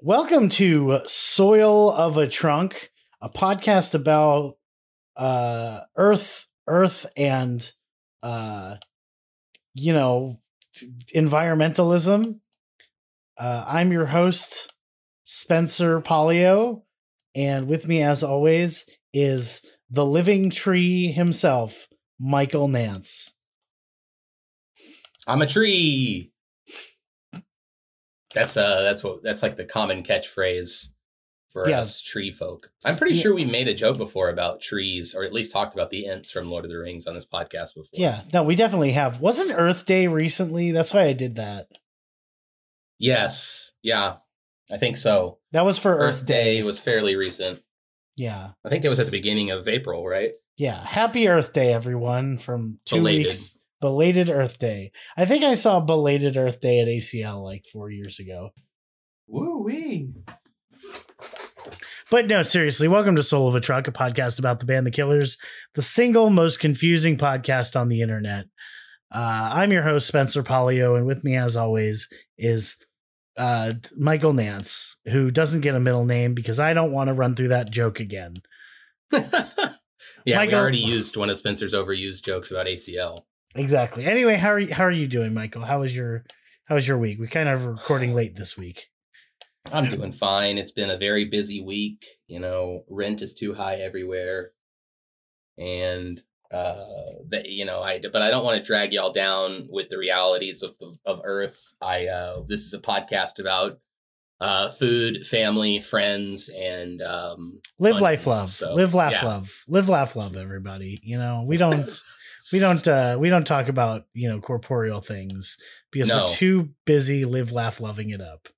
Welcome to Soil of a Trunk, a podcast about uh earth earth and uh you know environmentalism. Uh I'm your host Spencer Polio and with me as always is the living tree himself, Michael Nance. I'm a tree. That's uh that's what that's like the common catchphrase for Yeah. us tree folk. I'm pretty Yeah. sure we made a joke before about trees, or at least talked about the Ents from Lord of the Rings on this podcast before. Yeah, no, we definitely have. Wasn't Earth Day recently? That's why I did that. Yes. Yeah. I think so. That was for Earth Day It was fairly recent. Yeah. I think it was at the beginning of April, right? Yeah. Happy Earth Day, everyone, from two Belated. weeks. Belated Earth Day. I think I saw belated Earth Day at ACL like four years ago. Woo wee. But no, seriously, welcome to Soul of a Truck, a podcast about the band The Killers, the single most confusing podcast on the internet. Uh, I'm your host, Spencer Polio, and with me, as always, is uh, Michael Nance, who doesn't get a middle name because I don't want to run through that joke again. yeah, we already used one of Spencer's overused jokes about ACL. Exactly. Anyway, how are you, how are you doing, Michael? How was your how was your week? We kind of recording late this week. I'm doing fine. It's been a very busy week. You know, rent is too high everywhere. And uh that you know, I but I don't want to drag y'all down with the realities of the, of Earth. I uh this is a podcast about uh food, family, friends and um Live, life, love. So, Live, laugh, yeah. love. Live, laugh, love. Everybody. You know, we don't we don't uh we don't talk about you know corporeal things because No. we're too busy live, laugh, loving it up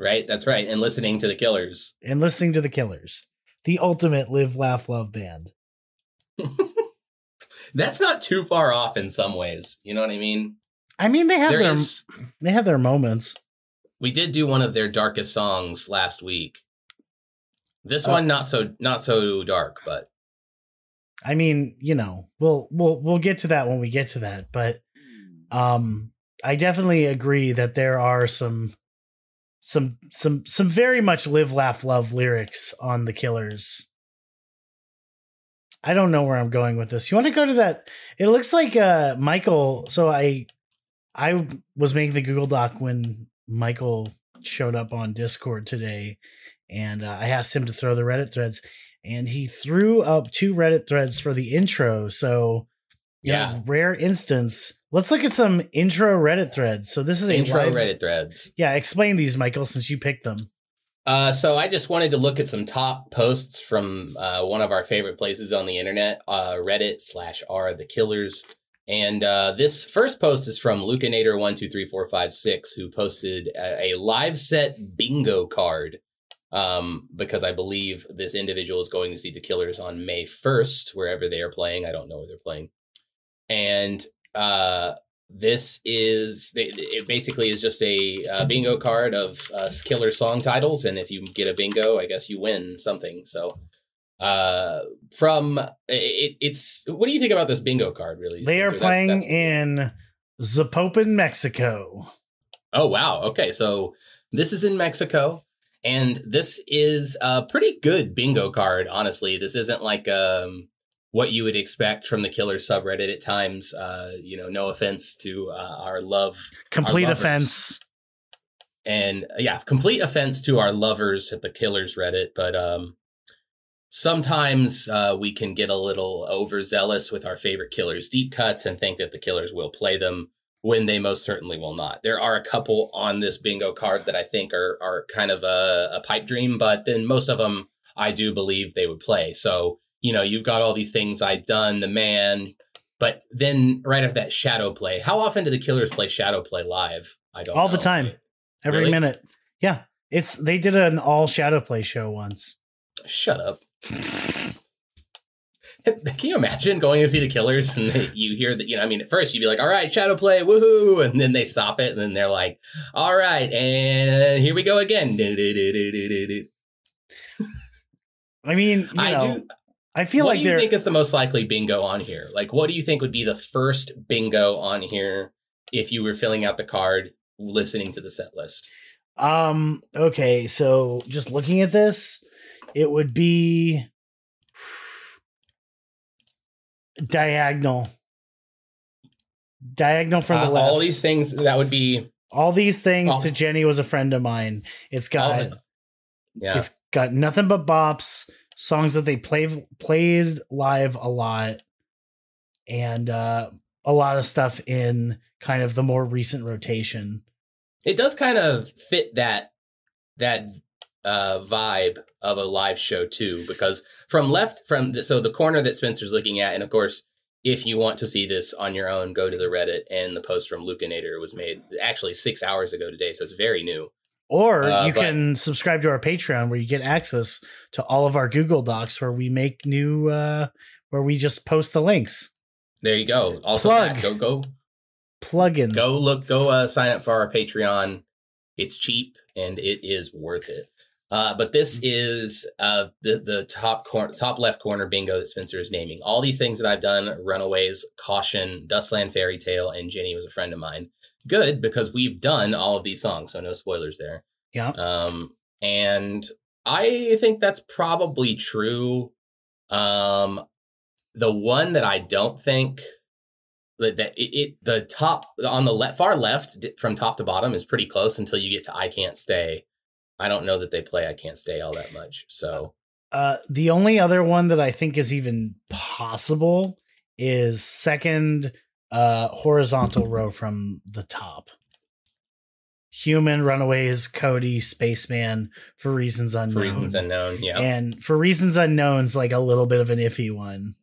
right? That's right. And listening to the killers. and listening to the Killers, the ultimate live, laugh, love band. That's not too far off in some ways. You know what I mean? I mean, they have There their is they have their moments. we did do one of their darkest songs last week. This Oh. one not so not so dark, but I mean, you know, we'll we'll we'll get to that when we get to that, but um I definitely agree that there are some some some some very much live laugh love lyrics on the killers. I don't know where I'm going with this. You want to go to that it looks like uh Michael so I I was making the Google Doc when Michael showed up on Discord today and uh, I asked him to throw the Reddit threads and he threw up two Reddit threads for the intro. So, Yeah. know, rare instance. Let's look at some intro Reddit threads. So this is a intro live- Reddit threads. Yeah, explain these, Michael, since you picked them. Uh, so I just wanted to look at some top posts from uh, one of our favorite places on the internet, uh, Reddit slash r the killers. And uh, this first post is from Lucanator one two three four five six, who posted a, a live set bingo card. Um, because I believe this individual is going to see the Killers on May first, wherever they are playing. I don't know where they're playing, and uh, this is it it basically is just a uh, bingo card of uh, killer song titles and if you get a bingo i guess you win something. So uh from it, it's what do you think about this bingo card really? They are? That's- playing that's- in Zapopan, Mexico. oh wow. Okay. So this is in mexico and this is a pretty good bingo card honestly this isn't like um what you would expect from the killer subreddit at times uh you know no offense to uh, our love Complete lovers. offense. and uh, yeah complete offense to our lovers at the killers reddit but um sometimes uh, we can get a little overzealous with our favorite killers deep cuts and think that the killers will play them when they most certainly will not there are a couple on this bingo card that i think are are kind of a, a pipe dream but then most of them i do believe they would play so you know you've got all these things i've done the man but then right after that shadow play how often do the killers play shadow play live i don't All the time. Every Really? minute. Yeah. It's they did an all shadow play show once. Shut up. Can you imagine going to see the Killers and they, you hear that? You know, I mean, at first you'd be like, "All right, shadow play, woohoo!" and then they stop it, and then they're like, "All right, and here we go again." I mean, you I know, do. I feel what like do you think is the most likely bingo on here? Like, what do you think would be the first bingo on here if you were filling out the card, listening to the set list? Um. Okay. So just looking at this, it would be diagonal. Diagonal from the Uh, left. all these things that would be All these things Oh. to Jenny was a friend of mine. It's got the- yeah. it's got nothing but bops, songs that they play played live a lot, and uh, a lot of stuff in kind of the more recent rotation. it does kind of fit that that uh vibe of a live show too because from left from the, so the corner that spencer's looking at and of course if you want to see this on your own go to the reddit and the post from lucanator was made actually six hours ago today so it's very new Or Uh, you but- can subscribe to our Patreon where you get access to all of our Google Docs where we make new uh where we just post the links. there you go also Plug. that, go go Plugin. go look go uh, sign up for our patreon it's cheap and it is worth it uh, but this is uh, the the top corner, top left corner bingo that Spencer is naming. All these things that I've done: Runaways, Caution, Dustland Fairy Tale, and Jenny was a friend of mine. Good because we've done all of these songs, so no spoilers there. Yeah. Um, and I think that's probably true. Um, the one that I don't think that, that it, it the top on the left far left from top to bottom is pretty close until you get to I can't stay. I don't know that they play I can't stay all that much. So Uh, the only other one that I think is even possible is second uh, horizontal row from the top. Human, Runaways, Cody, Spaceman, for reasons unknown. for reasons unknown, yeah. And for reasons unknown's like a little bit of an iffy one.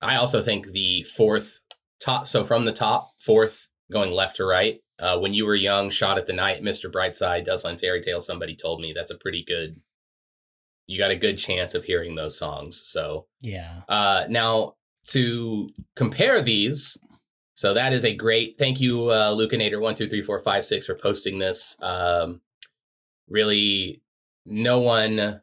I also think the fourth top, so from the top, fourth going left to right. Uh, when you were young, shot at the night, Mr. Brightside, Dustland Fairy Tale. Somebody told me that's a pretty good. You got a good chance of hearing those songs. So Yeah. uh, now to compare these, so that is a great. Thank you, uh, Lucanator one two three four five six for posting this. Um, really, no one,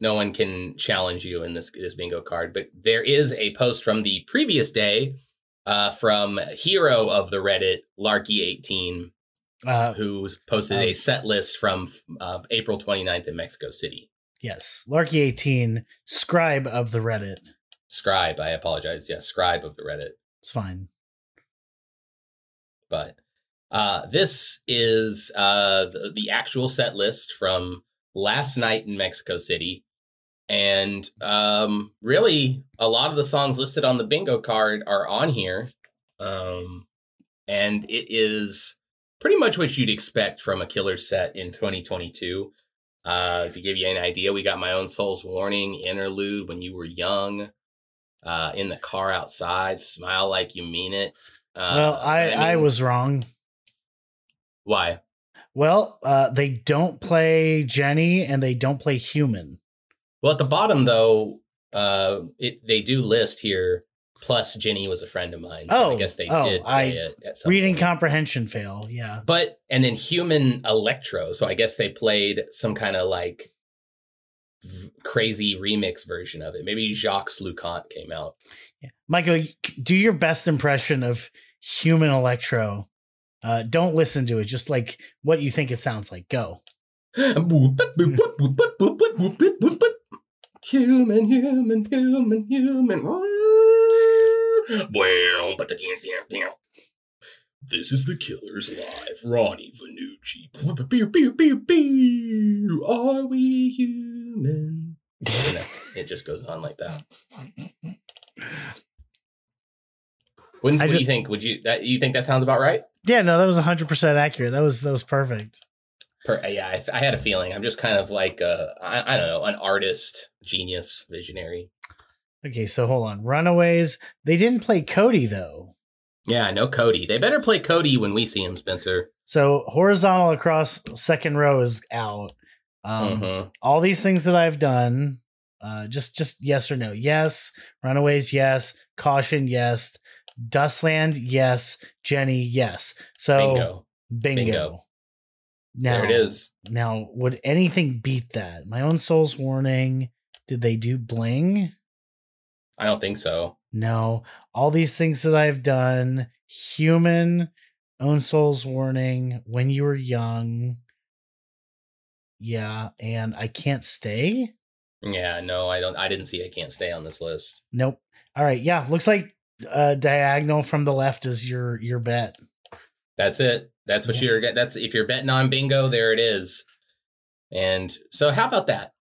no one can challenge you in this this bingo card. But there is a post from the previous day uh, from hero of the Reddit, Larky eighteen, Uh, who posted Um, a set list from uh, April 29th in Mexico City. yes. Larky 18, scribe of the Reddit. Scribe, I apologize. Yes, scribe of the Reddit. It's fine. but uh, this is uh, the, the actual set list from last night in Mexico City. And um, really, a lot of the songs listed on the bingo card are on here. Um, and it is pretty much what you'd expect from a killer set in 2022. Uh, to give you an idea, we got My Own Soul's Warning, Interlude, When You Were Young, uh, In the Car Outside, Smile Like You Mean It. Uh, well, I, I, mean, was wrong. Why? Well, uh, they don't play Jenny and they don't play Human. Well, at the bottom though, uh, it they do list here. Plus, Jenny was a friend of mine, so I Oh, guess they oh, did I- it at some Reading point. comprehension fail. Yeah. but and then human electro. So I guess they played some kind of like v- crazy remix version of it. Maybe Jacques Lu Cont came out. yeah. Michael, do your best impression of Human Electro. Uh, don't listen to it. Just like what you think it sounds like. Go. Human, human, human, human. Well, but This is the Killers Live. Ronnie Vannucci. Pew, pew, pew, pew. Are we human? It just goes on like that. Wouldn't, I what do you think? Would you that you think that sounds about right? Yeah, no, that was 100% accurate. That was that was perfect. Per, yeah, I, I had a feeling. I'm just kind of like uh, I, I don't know, an artist, genius, visionary. Okay, so hold on. Runaways. They didn't play Cody though. Yeah, know Cody. They better play Cody when we see him, Spencer. So horizontal across second row is out. Um, Mhm. All these things that I've done, uh, just just yes or no. Yes. Runaways. Yes. Caution. Yes. Dustland. Yes. Jenny. Yes. So Bingo. Bingo. Bingo. Now, there it is. Now, would anything beat that? My own soul's warning. Did they do bling? I don't think so. No. All these things that I've done. Human. Own Souls Warning, When You Were Young. Yeah, and I Can't Stay. Yeah, no, I don't. I didn't see. I can't stay on this list. Nope. All right. Yeah, looks like uh, diagonal from the left is your your bet. That's it. That's what Yeah. you're. That's if you're betting on bingo, there it is. And so, how about that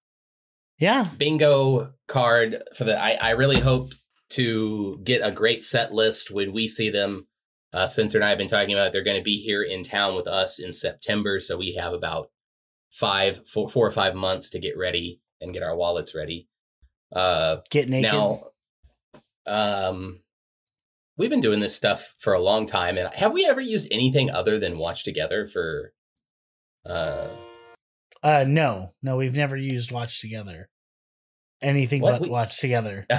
Yeah, bingo card for the? I I really hope to get a great set list when we see them. Uh, Spencer and I have been talking about they're going to be here in town with us in September, so we have about five, four, four or five months to get ready and get our wallets ready. Uh, get naked. now, um, we've been doing this stuff for a long time, and have we ever used anything other than Watch Together for? Uh, uh, no, no, we've never used Watch Together. Anything What? but We- Watch Together.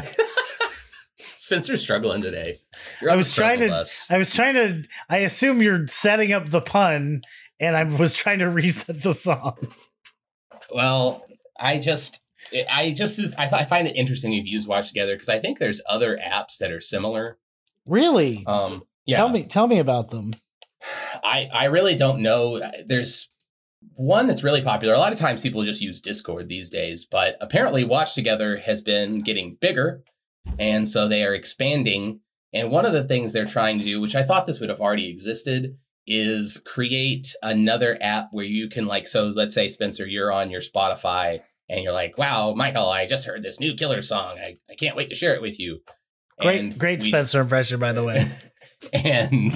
Spencer's struggling today. You're I on the was trying struggle to- bus. I was trying to. I assume you're setting up the pun, and I was trying to reset the song. Well, I just, I just, I, I find it interesting you've used Watch Together because I think there's other apps that are similar. Really? Um, yeah, Tell me, tell me about them. I I really don't know. There's one that's really popular. A lot of times people just use Discord these days, but apparently Watch Together has been getting bigger, and so they are expanding. And one of the things they're trying to do, which I thought this would have already existed, is create another app where you can like. So let's say Spencer, you're on your Spotify, and you're like, "Wow, Michael, I just heard this new Killer song. I I can't wait to share it with you." Great, And great we- Spencer impression, by the way. and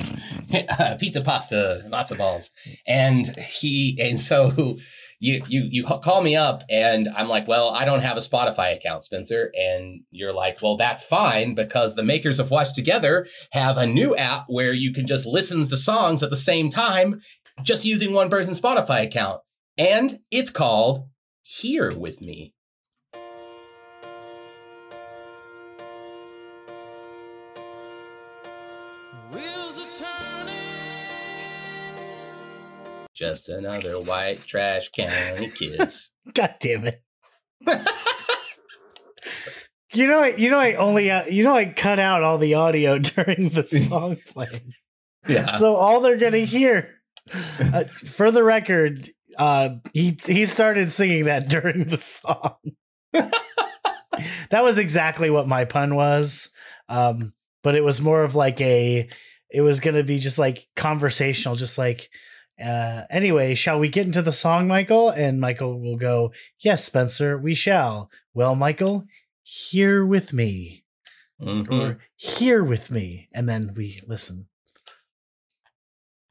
uh, pizza pasta, matzo balls, and he and so you you you call me up and I'm like, well, I don't have a Spotify account, Spencer, and you're like, well, that's fine because the makers of Watch Together have a new app where you can just listen to songs at the same time, just using one person's Spotify account, and it's called Here with Me. Just another white trash county kiss. God damn it! You know, I, you know, I only, uh, you know, I cut out all the audio during the song playing, yeah. so all they're gonna hear. Uh, for the record, uh, he he started singing that during the song. that was exactly what my pun was, um, but it was more of like a. It was gonna be just like conversational, just like. Uh, anyway, shall we get into the song, Michael? And Michael will go, Yes, Spencer, we shall. Well, Michael, here with me. Mhm. Or here with me. And then we listen.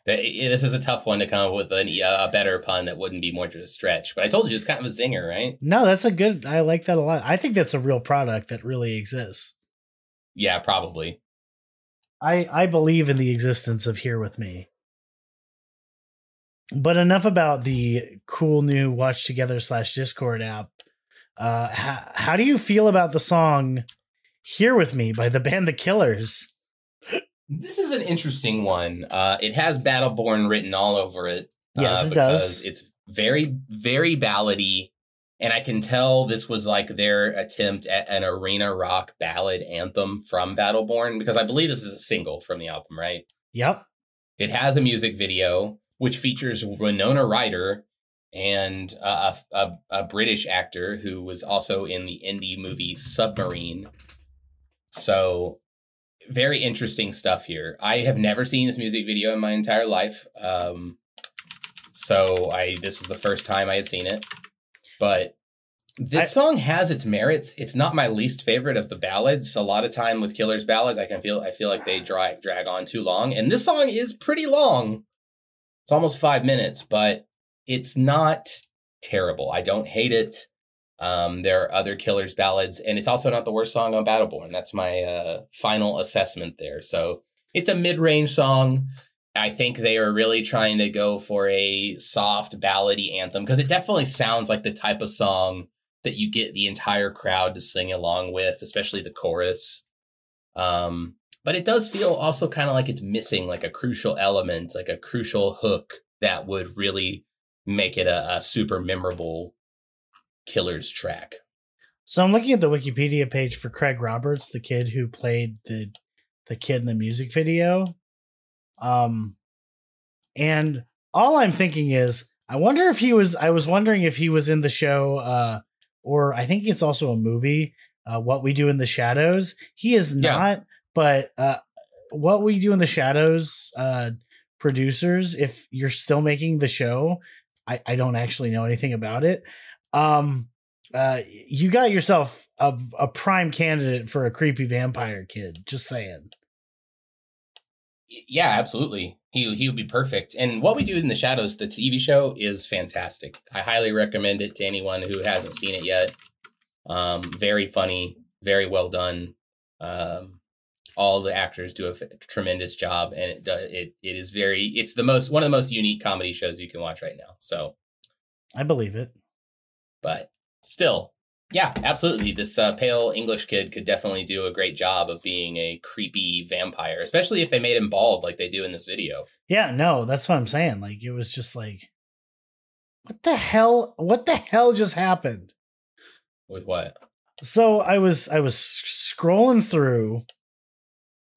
This is a tough one to come up with a better pun that wouldn't be more just a stretch. But I told you it's kind of a zinger, right? No, that's a good I like that a lot. I think that's a real product that really exists. Yeah, probably. I I believe in the existence of here with me. But enough about the cool new Watch Together slash Discord app. Uh, how, how do you feel about the song "Here with Me" by the band The Killers? This is an interesting one. Uh, it has Battleborn written all over it. Yes, uh, it does. It's very, very ballady. And I can tell this was like their attempt at an arena rock ballad anthem from Battleborn because I believe this is a single from the album, right? Yep. It has a music video which features Winona Ryder and uh, a, a, a British actor who was also in the indie movie Submarine. So, very interesting stuff here. I have never seen this music video in my entire life. Um, so I this was the first time I had seen it. But this I- song has its merits. It's not my least favorite of the ballads. A lot of time with Killers ballads, I can feel I feel like they drag drag on too long. And this song is pretty long. It's almost five minutes, but it's not terrible. I don't hate it. Um, there are other Killers ballads, and it's also not the worst song on Battleborn. That's my uh, final assessment there. So it's a mid-range song. I think they are really trying to go for a soft ballady anthem because it definitely sounds like the type of song that you get the entire crowd to sing along with, especially the chorus. Um, but it does feel also kind of like it's missing like a crucial element, like a crucial hook that would really make it a, a super memorable Killers track. So I'm looking at the Wikipedia page for Craig Roberts, the kid who played the the kid in the music video. Um And all I'm thinking is, I wonder if he was. I was wondering if he was in the show, uh, or I think it's also a movie. Uh, what we do in the shadows. He is Yeah. not, but uh, what we do in the shadows. Uh, producers, if you're still making the show, I, I don't actually know anything about it. Um, uh, you got yourself a, a prime candidate for a creepy vampire kid. Just saying. Yeah, absolutely. He he would be perfect. And what we do in the shadows, the TV show, is fantastic. I highly recommend it to anyone who hasn't seen it yet. Um, very funny, very well done. Um, all the actors do a f- tremendous job, and it do- it it is very. It's the most one of the most unique comedy shows you can watch right now. So, I believe it. but still, yeah, absolutely. This uh, pale English kid could definitely do a great job of being a creepy vampire, especially if they made him bald like they do in this video. Yeah, no, that's what I'm saying. Like it was just like what the hell what the hell just happened? With what? So I was I was scrolling through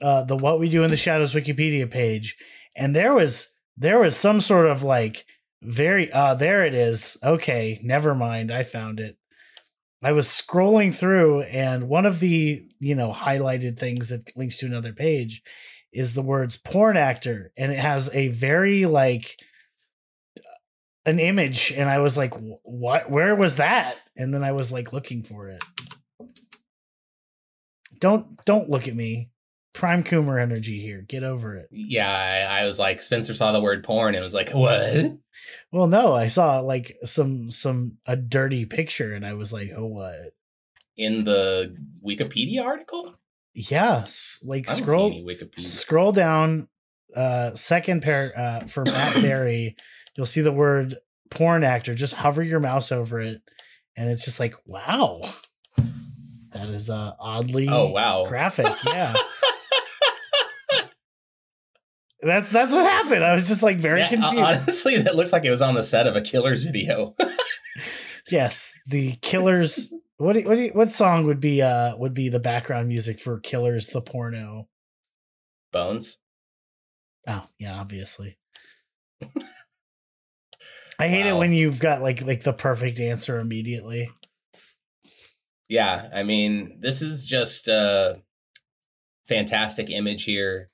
uh the what we do in the shadows Wikipedia page and there was there was some sort of like very uh there it is. Okay, never mind. I found it. I was scrolling through and one of the, you know, highlighted things that links to another page is the words porn actor and it has a very like an image and I was like what where was that? And then I was like looking for it. Don't don't look at me. Prime Coomer energy here. Get over it. Yeah, I, I was like, Spencer saw the word porn and was like, what? Well, no, I saw like some some a dirty picture and I was like, "Oh what?" In the Wikipedia article? Yes, like scroll Wikipedia. scroll down uh second pair uh for Matt Berry, you'll see the word porn actor. Just hover your mouse over it and it's just like, "Wow." That is uh oddly Oh wow. graphic, yeah. that's that's what happened. I was just like very That- uh, confused. honestly, that looks like it was on the set of a killer's video. yes, the Killers. What do, you- what do, you- what song would be uh would be the background music for Killers the porno? Bones. Oh yeah, obviously. I hate it when you've got like like the perfect answer immediately. Yeah, I mean, this is just a fantastic image here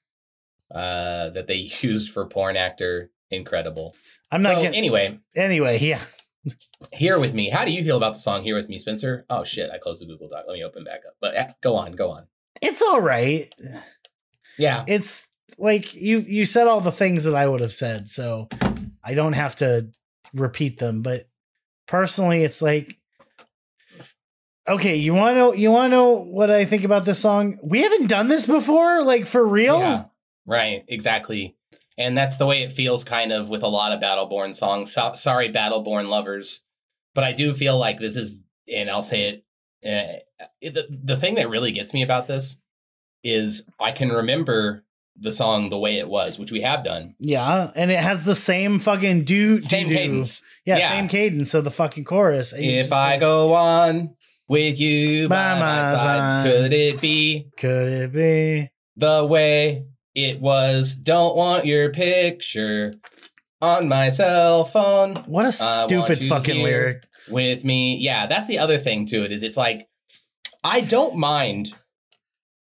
uh, that they used for porn actor. Incredible. I'm not so getting anyway, anyway. Yeah, here with me. How do you feel about the song "Here with Me," Spencer? Oh shit, I closed the Google Doc. Let me open back up. But eh, go on, go on. it's all right. Yeah, It's like you you said all the things that I would have said, so I don't have to repeat them. But personally, it's like. Okay, you want to know? You want to know what I think about this song? We haven't done this before, like for real. Yeah, right, exactly. And that's the way it feels kind of with a lot of Battleborn songs. So, sorry, Battleborn lovers. But I do feel like this is, and I'll say it, uh, it the, the thing that really gets me about this is I can remember the song the way it was, which we have done. Yeah, and it has the same fucking do Same do-do. cadence. Yeah, Yeah. same cadence So the fucking chorus. If I like, go on with you by, By my my side, side. could it be could it be? the way it was? Don't want your picture on my cell phone. What a stupid fucking lyric. with me. Yeah, that's the other thing to it is it's like I don't mind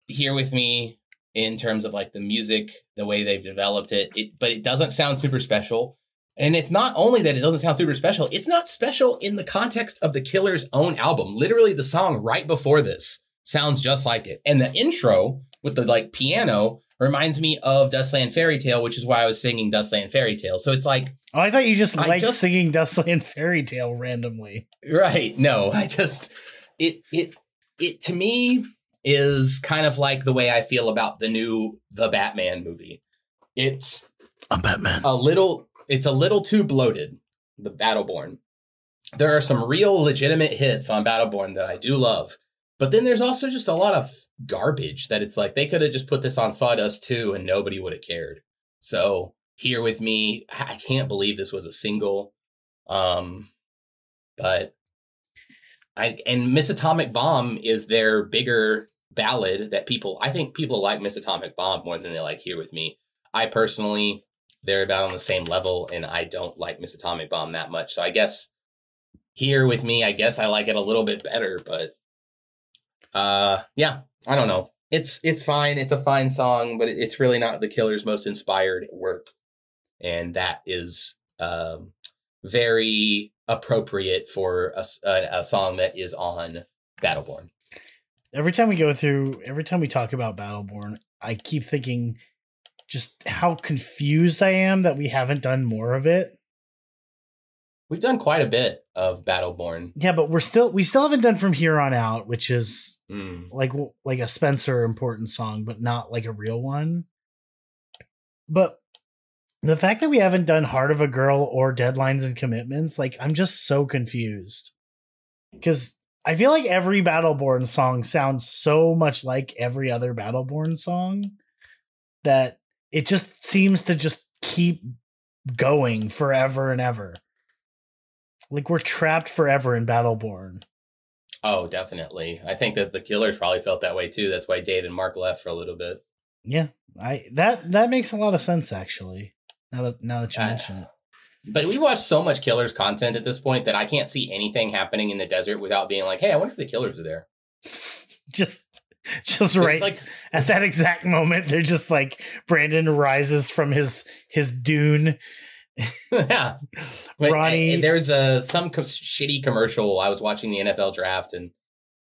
here with me in terms of like the music, the way they've developed it, it but it doesn't sound super special. And it's not only that it doesn't sound super special, it's not special in the context of the Killer's own album. Literally the song right before this sounds just like it. And the intro with the like piano reminds me of Dustland Fairy Tale, which is why I was singing Dustland Fairy Tale. So it's like Oh, I thought you just I liked just- singing Dustland Fairy Tale randomly. Right. No, I just it it it to me is kind of like the way I feel about the new The Batman movie. It's I'm Batman. a little it's a little too bloated, the Battleborn. There are some real legitimate hits on Battleborn that I do love. But then there's also just a lot of garbage that it's like they could have just put this on Sawdust too and nobody would have cared. So here with me, I can't believe this was a single. Um but I and Miss Atomic Bomb is their bigger ballad that people I think people like Miss Atomic Bomb more than they like Here with Me. I personally they're about on the same level, and I don't like Miss Atomic Bomb that much. So I guess here with me, I guess I like it a little bit better, but uh, yeah, I don't know. It's it's fine. It's a fine song, but it's really not the Killer's most inspired work, and that is um, very appropriate for a a song that is on Battleborn. every time we go through every time we talk about battleborn i keep thinking just how confused i am that we haven't done more of it We've done quite a bit of Battleborn. yeah but we're still we still haven't done from here on out which is Mm. like like a spencer important song but not like a real one but the fact that we haven't done heart of a girl or deadlines and commitments like i'm just so confused because i feel like every battleborn song sounds so much like every other battleborn song that it just seems to just keep going forever and ever like we're trapped forever in battleborn Oh, definitely. I think that the Killers probably felt that way too. That's why Dave and Mark left for a little bit. Yeah, I that that makes a lot of sense actually. Now that now that you Uh, mention it, But we watch so much Killers content at this point that I can't see anything happening in the desert without being like, "Hey, I wonder if the Killers are there." just just right like at that exact moment, they're just like Brandon rises from his his dune. yeah. But, Ronnie- uh, there's a some co- shitty commercial. I was watching the NFL draft and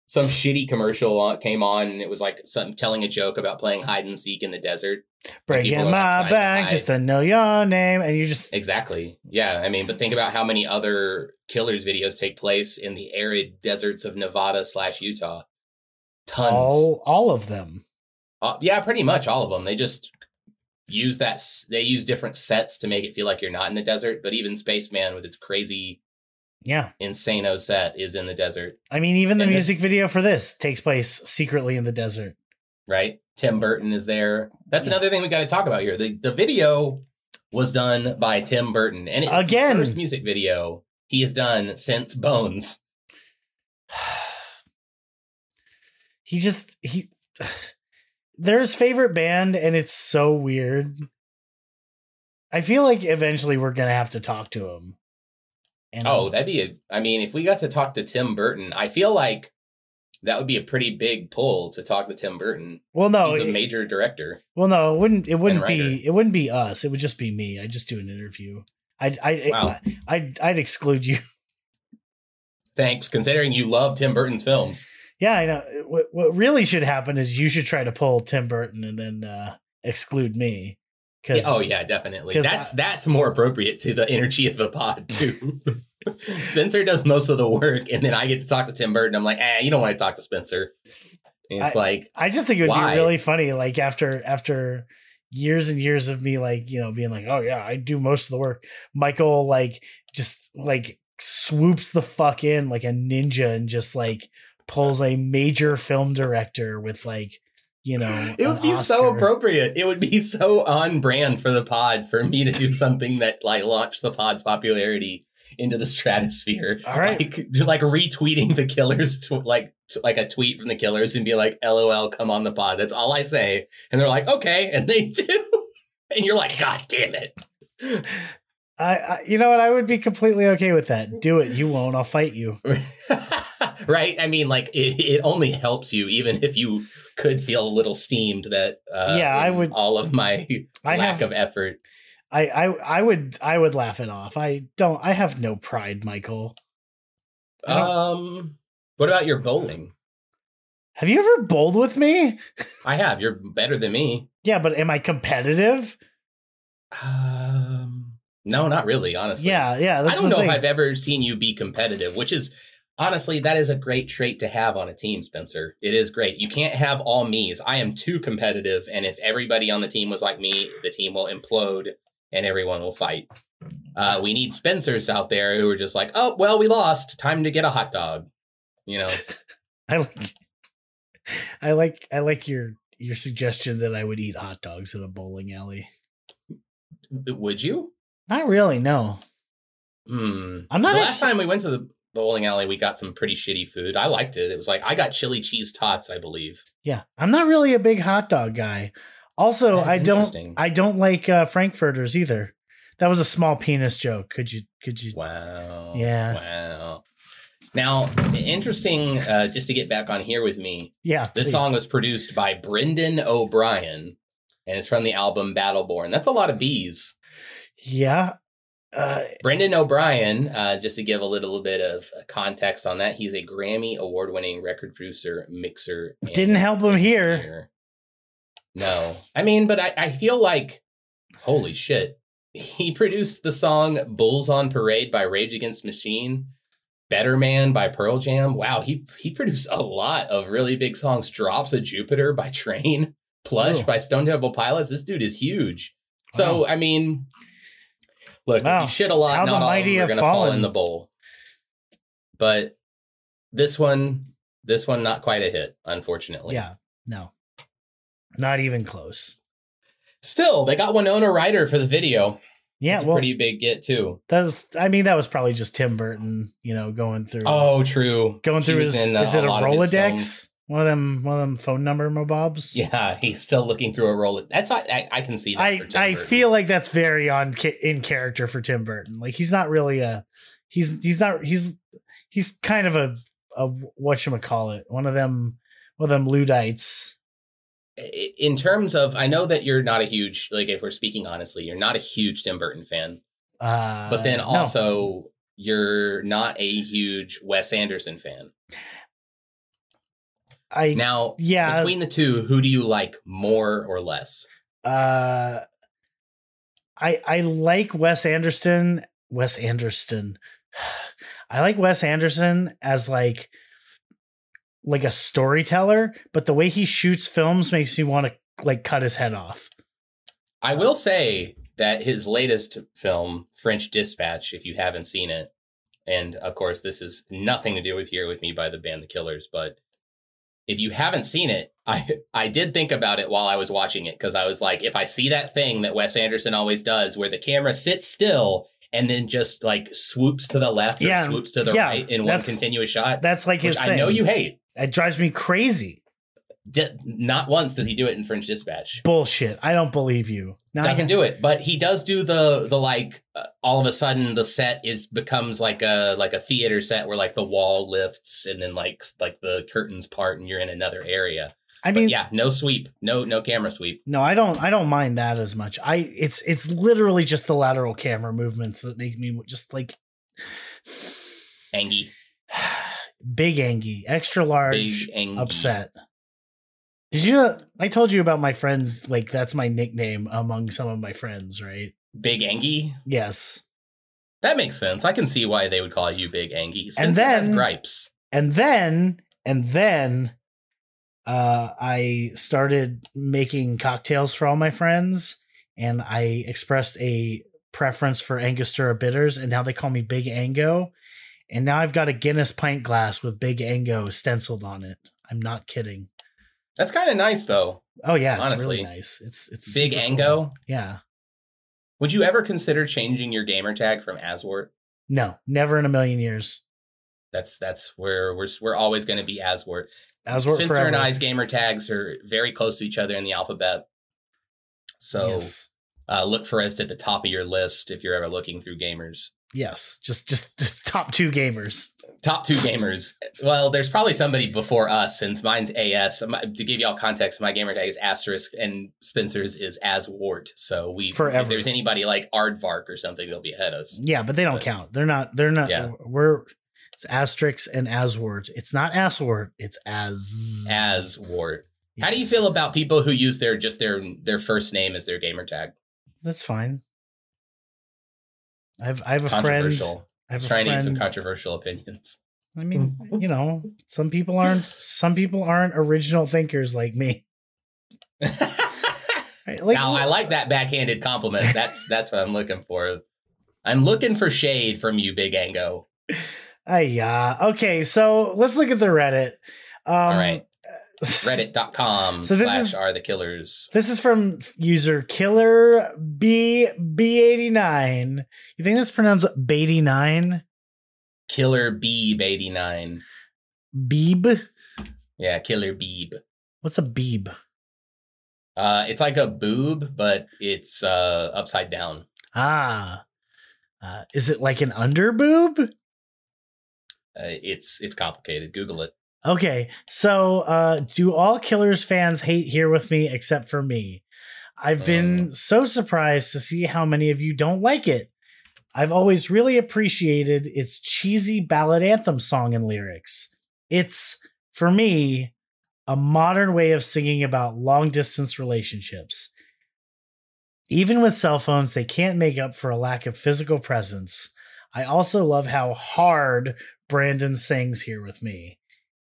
some shitty commercial came on and it was like some telling a joke about playing hide and seek in the desert. Breaking my back just to know your name, and you just Exactly. Yeah. I mean, but think about how many other Killers videos take place in the arid deserts of Nevada slash Utah. Tons. all all of them. Uh, yeah, pretty much all of them. They just use that. They use different sets to make it feel like you're not in the desert. But even Spaceman with its crazy, Yeah, insano set is in the desert, I mean, even the And this- music video for this takes place secretly in the desert. right? Tim Burton is there. That's Yeah. another thing we got to talk about here. The the video was done by Tim Burton, and it's Again. the first music video he has done since Bones. he just he they're favorite band and it's so weird i feel like eventually we're gonna have to talk to him and Oh, that'd be a. I mean, if we got to talk to Tim Burton, I feel like that would be a pretty big pull to talk to Tim Burton. well no He's a it- major director. well no it wouldn't it wouldn't be it wouldn't be us it would just be me i'd just do an interview i'd i Wow. I'd, I'd exclude you Thanks, considering you love Tim Burton's films. Yeah i know what, what really should happen is you should try to pull tim burton and then uh exclude me Yeah, because oh yeah, definitely. 'cause That's I- that's more appropriate to the energy of the pod too. Spencer does most of the work, and then I get to talk to Tim Burton. I'm like, eh, you don't want to talk to Spencer. And it's like, I just think it would Why? be really funny, like after after years and years of me like you know being like, oh yeah, I do most of the work. Michael like just like swoops the fuck in like a ninja and just like pulls a major film director with like you know it would be so appropriate. It would be so on brand for the pod for me to do something that like launched the pod's popularity into the stratosphere. All right. like, like retweeting the killers, to, like to, like a tweet from the killers, and be like, "LOL, come on the pod." That's all I say, and they're like, "Okay," and they do, and you're like, "God damn it." I, I you know what I would be completely okay with that. Do it. You won't. I'll fight you. Right? I mean, like it, it only helps you, even if you could feel a little steamed that. Uh, Yeah, I would- All of my I lack have of effort. I, I I would I would laugh it off. I don't. I have no pride, Michael. Um, what about your bowling? Have you ever bowled with me? I have. You're better than me. Yeah, but am I competitive? Um, no, not really. Honestly, Yeah, yeah. That's I don't know thing. if I've ever seen you be competitive, which is honestly that is a great trait to have on a team, Spencer. It is great. You can't have all me's. I am too competitive, and if everybody on the team was like me, the team will implode and everyone will fight. Uh, we need Spencers out there who are just like, oh well, we lost. Time to get a hot dog. You know, I like, I like, I like your your suggestion that I would eat hot dogs at a bowling alley. would you? Not really. No, Hmm. I'm not The last time we went to the bowling alley, we got some pretty shitty food. I liked it. It was like I got chili cheese tots, I believe. Yeah, I'm not really a big hot dog guy. Also, I don't. I don't like uh, frankfurters either. That was a small penis joke. Could you could you Wow. Yeah. Wow. Now, interesting. Uh, just to get back on here with me, Yeah. this please. song was produced by Brendan O'Brien, and it's from the album Battleborn. That's a lot of bees. Yeah. Uh, Brendan O'Brien, uh, just to give a little bit of context on that, he's a Grammy award winning record producer, mixer. didn't help him here. No. I mean, but I, I feel like, holy shit. He produced the song Bulls on Parade by Rage Against Machine, Better Man by Pearl Jam. Wow, he, he produced a lot of really big songs. Drops of Jupiter by Train, Plush by Stone Temple Pilots. This dude is huge. So, I mean, look, Wow. you shit a lot, How not all of them are going to fall in the bowl. But this one, this one, not quite a hit, unfortunately. yeah. No. Not even close. Still, they got Winona Ryder for the video. Yeah. It's a well, pretty big get too. that was. I mean, that was probably just Tim Burton. You know, going through. Oh, true. going She through his. in, uh, is it a, his Rolodex? One of them. One of them phone number mobobs. Yeah, he's still looking through a roll. That's I, I, I can see that. I I feel like that's very on in character for Tim Burton. Like he's not really a he's he's not he's he's kind of a a what you call it one of them one of them Luddites. In terms of, I know that you're not a huge like. If we're speaking honestly, you're not a huge Tim Burton fan. Uh, But then no. also, you're not a huge Wes Anderson fan. I Now, yeah between the two, who do you like more or less? uh I I like Wes Anderson Wes Anderson. I like Wes Anderson as like like a storyteller, but the way he shoots films makes me want to like cut his head off. I will say that his latest film, French Dispatch, if you haven't seen it, and of course, this is nothing to do with Here With Me by the band The Killers, but if you haven't seen it, I I did think about it while I was watching it because I was like, if I see that thing that Wes Anderson always does, where the camera sits still and then just like swoops to the left or Yeah, swoops to the yeah, right in one continuous shot, That's like which his thing. I know you hate. It drives me crazy. Di- not once does he do it in French Dispatch. Bullshit. I don't believe you. Now I doesn't can- do it but he does do the the like uh, all of a sudden the set is becomes like a like a theater set where like the wall lifts and then like like the curtains part and you're in another area I but mean, yeah no sweep no no camera sweep no, I don't. I don't mind that as much. I it's it's literally just the lateral camera movements that make me just like angie big Angie, extra large, big angie upset. Did you know? I told you about my friends. Like that's my nickname among some of my friends, right? big angie Yes. that makes sense i can see why they would call you big angie And then- gripes and then and then uh i started making cocktails for all my friends and i expressed a preference for angostura bitters and now they call me big ango and now i've got a guinness pint glass with big ango stenciled on it i'm not kidding that's kind of nice though oh yeah it's Honestly. really nice it's it's big ango cool. yeah would you ever consider changing your gamer tag from aswart no never in a million years that's that's where we're we're always going to be aswart as we're Spencer forever. and I's gamer tags are very close to each other in the alphabet. So yes uh, look for us at the top of your list if you're ever looking through gamers. yes just just, just top two gamers Top two gamers. Well, there's probably somebody before us since mine's AS. My- To give y'all context, my gamer tag is asterisk and Spencer's is as Aswart. So we, Forever. if there's anybody like Aardvark or something, they'll be ahead of us. Yeah, but they don't But- count. They're not. They're not. Yeah. We're it's asterisks and asword. It's not asword. It's as Aswart. How do you feel about people who use their just their their first name as their gamer tag? That's fine. I've I have a friend. Controversial. I have a Trying to get some controversial opinions. I mean, you know, some people aren't. Some people aren't original thinkers like me. Right? Like, now I like that backhanded compliment. That's that's what I'm looking for. I'm looking for shade from you, Big Ango. Ah, yeah. Okay, so let's look at the Reddit. Um, All right. Reddit.com So this slash is- are the killers. This is from user killer B B89. You think that's pronounced Beatty nine? Killer Beeb 89. Beeb? Yeah, Killer Beeb. What's a beeb? Uh, it's like a boob, but it's uh, upside down. Ah. Uh, is it like an underboob? Uh, it's it's complicated. Google it. Okay, so uh, do all Killers fans hate Here With Me except for me? I've been so surprised to see how many of you don't like it. I've always really appreciated its cheesy ballad anthem song and lyrics. It's, for me, a modern way of singing about long distance relationships. Even with cell phones, they can't make up for a lack of physical presence. I also love how hard Brandon sings here with me.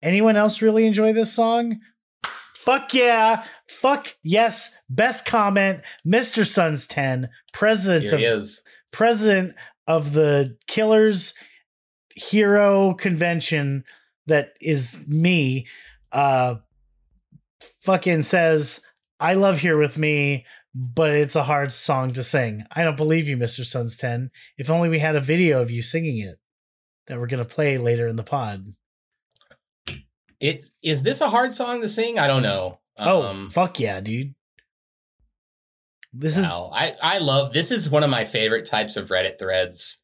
Anyone else really enjoy this song? Fuck yeah. Fuck yes. Best comment, Mr. Sons 10, president Here of is. president of the Killers Hero Convention that is me. Uh fucking says, I love Here With Me, but it's a hard song to sing. I don't believe you, Mr. Sons 10. If only we had a video of you singing it that we're gonna play later in the pod. It is this a hard song to sing? I don't know. Oh, Um, fuck yeah, dude. This wow. I I love this is one of my favorite types of Reddit threads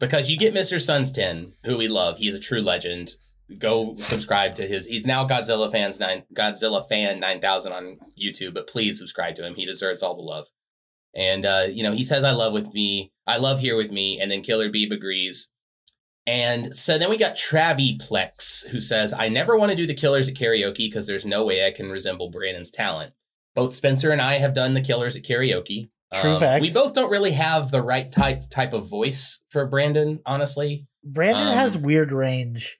because you get Mr. Suns 10, who we love. He's a true legend. Go subscribe to his. He's now Godzilla fans nine Godzilla fan nine thousand on YouTube, but please subscribe to him. He deserves all the love. And uh, you know, he says I love with me, I love here with me, and then Killer Beeb agrees. And so then we got Traviplex, who says, I never want to do the killers at karaoke because there's no way I can resemble Brandon's talent. Both Spencer and I have done the killers at karaoke. True facts. We both don't really have the right type type of voice for Brandon, honestly. Brandon um, has weird range.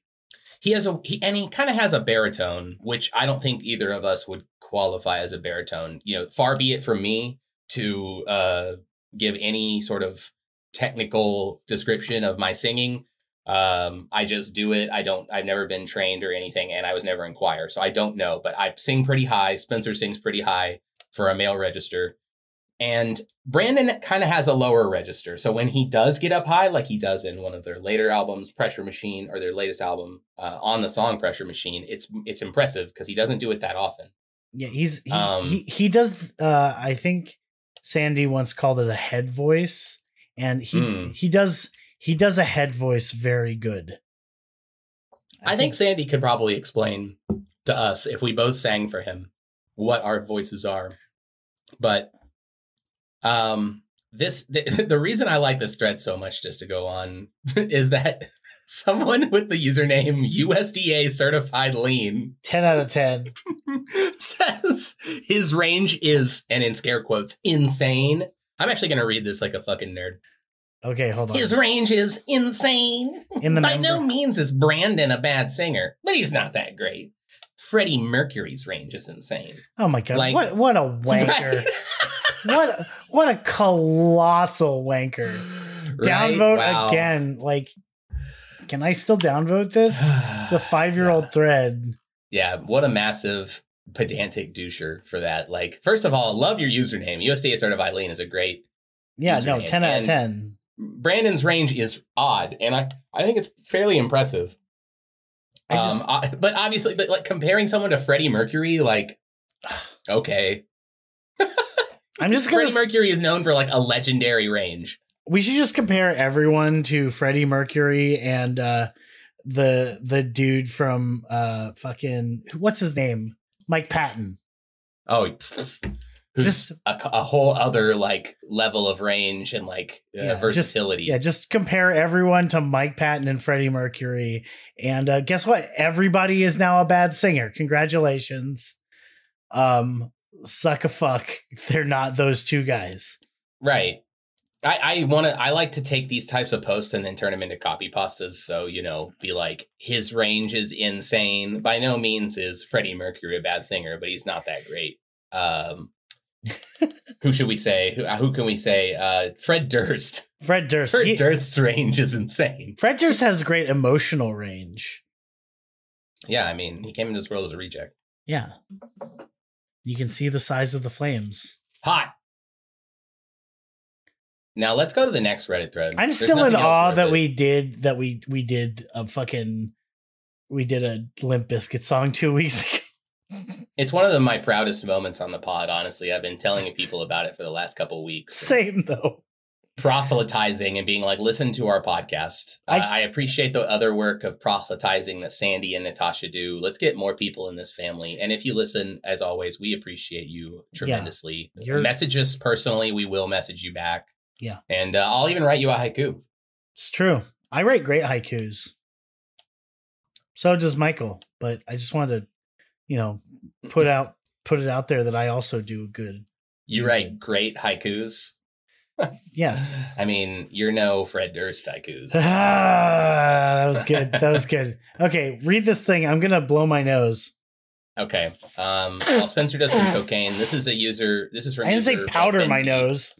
He has a he and he kind of has a baritone, which I don't think either of us would qualify as a baritone. You know, far be it from me to uh give any sort of technical description of my singing. Um, I just do it. I don't. I've never been trained or anything, and I was never in choir, so I don't know. But I sing pretty high. Spencer sings pretty high for a male register, and Brandon kind of has a lower register. So when he does get up high, like he does in one of their later albums, Pressure Machine, or their latest album, uh, on the song Pressure Machine, it's it's impressive because he doesn't do it that often. Yeah, he's he, Um, he he does uh I think Sandy once called it a head voice and he Hmm. he does he does a head voice very good. I think Sandy could probably explain to us if we both sang for him what our voices are. But um this the, the reason I like this thread so much just to go on is that someone with the username USDA certified lean 10 out of 10. says his range is and in scare quotes insane. I'm actually going to read this like a fucking nerd. Okay, hold on. His range is insane. In the By member- no means is Brandon a bad singer, but he's not that great. Freddie Mercury's range is insane. Oh my god. like- what what a wanker. Right? what a, what a colossal wanker. Right? Downvote Wow. again. Like can I still downvote this? It's a 5-year-old thread. Yeah, what a massive pedantic doucher for that. Like, first of all, love your username. USDA certified lean is a great. Yeah, no, 10 out of 10. Brandon's range is odd, and I I think it's fairly impressive. I um, I- but obviously, but like comparing someone to Freddie Mercury, like, okay, I'm just going Freddie Mercury is known for like a legendary range. we should just compare everyone to Freddie Mercury and uh the the dude from uh fucking what's his name? Mike Patton. Oh, who's Just- a, a whole other like level of range and like uh, Yeah, versatility. Just, yeah, just compare everyone to Mike Patton and Freddie Mercury. And uh, guess what? Everybody is now a bad singer. Congratulations. Um, suck a fuck. They're not those two guys. Right. I, I want to. I like to take these types of posts and then turn them into copy pastas. So you know, be like, his range is insane. By no means is Freddie Mercury a bad singer, but he's not that great. Um, who should we say? Who, who can we say? Uh, Fred Durst. Fred Durst. Fred he- Durst's range is insane. Fred Durst has great emotional range. Yeah, I mean, he came into this world as a reject. Yeah. You can see the size of the flames. Hot. Now let's go to the next Reddit thread. I'm There's still in awe that it. we did that we we did a fucking we did a Limp Bizkit song two weeks ago. It's one of the, my proudest moments on the pod. Honestly, I've been telling people about it for the last couple of weeks. Same though. proselytizing and being like, listen to our podcast. I- I, I appreciate the other work of proselytizing that Sandy and Natasha do. Let's get more people in this family. And if you listen, as always, we appreciate you tremendously. You're- Message us personally. We will message you back. Yeah. And uh, I'll even write you a haiku. It's true. I write great haikus. So does Michael, but I just wanted to, you know, put out put it out there that I also do good. You write great haikus. Yes. I mean, you're no Fred Durst haikus. Ah, that was good. That was good. Okay, read this thing. I'm gonna blow my nose. Okay. Um, while Spencer does some cocaine, this is a user. This is from. I didn't say powder my nose.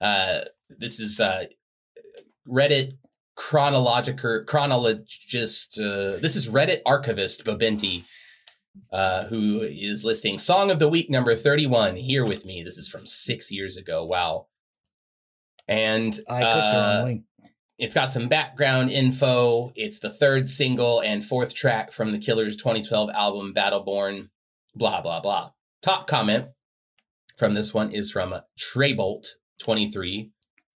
Uh, this is uh, Reddit chronological chronologist. Uh, this is Reddit archivist Babenti, uh, who is listing song of the week number thirty-one here with me. This is from six years ago. Wow. And I clicked the uh, wrong link. it's got some background info. It's the third single and fourth track from the Killers' 2012 album Battleborn. Blah blah blah. Top comment from this one is from Treybolt23,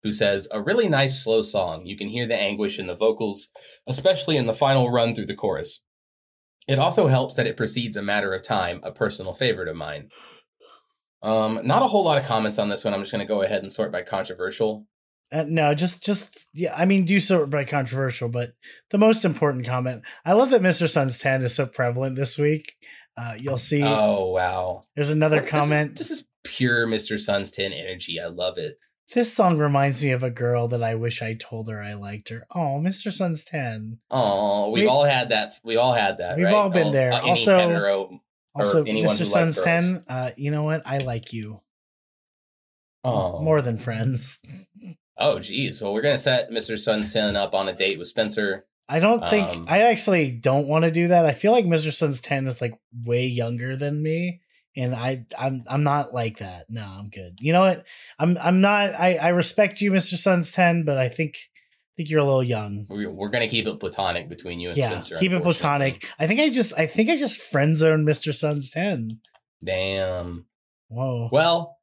who says, "A really nice slow song. You can hear the anguish in the vocals, especially in the final run through the chorus. It also helps that it precedes a matter of time, a personal favorite of mine." Um, not a whole lot of comments on this one. I'm just going to go ahead and sort by controversial. Uh, no, just just yeah. I mean, do sort by controversial, but the most important comment. I love that Mr. Sun's ten is so prevalent this week. Uh, you'll see. Oh wow! there's another What- this is- comment. This is, pure Mr. Sun's 10 energy. I love it. This song reminds me of a girl that I wish I told her I liked her. Oh, Mr. Sun's 10. Oh, we've We- all had that. We all had that. We've right? all been there. any Also- hetero. Also, Mr. Sun's 10, uh, you know what? I like you. Oh, More than friends. Oh, geez. Well, we're gonna set Mr. Sun's 10 up on a date with Spencer. I don't think, Um, I actually don't want to do that. I feel like Mr. Sun's 10 is like way younger than me. And I, I'm, I'm not like that. No, I'm good. You know what? I'm, I'm not. I, I respect you, Mr. Sun's 10, but I think, I think you're a little young. We're, gonna keep it platonic between you and Yeah, Spencer. keep it platonic. I think I just, I think I just friend zoned Mr. Sun's 10. Damn. Whoa. Well,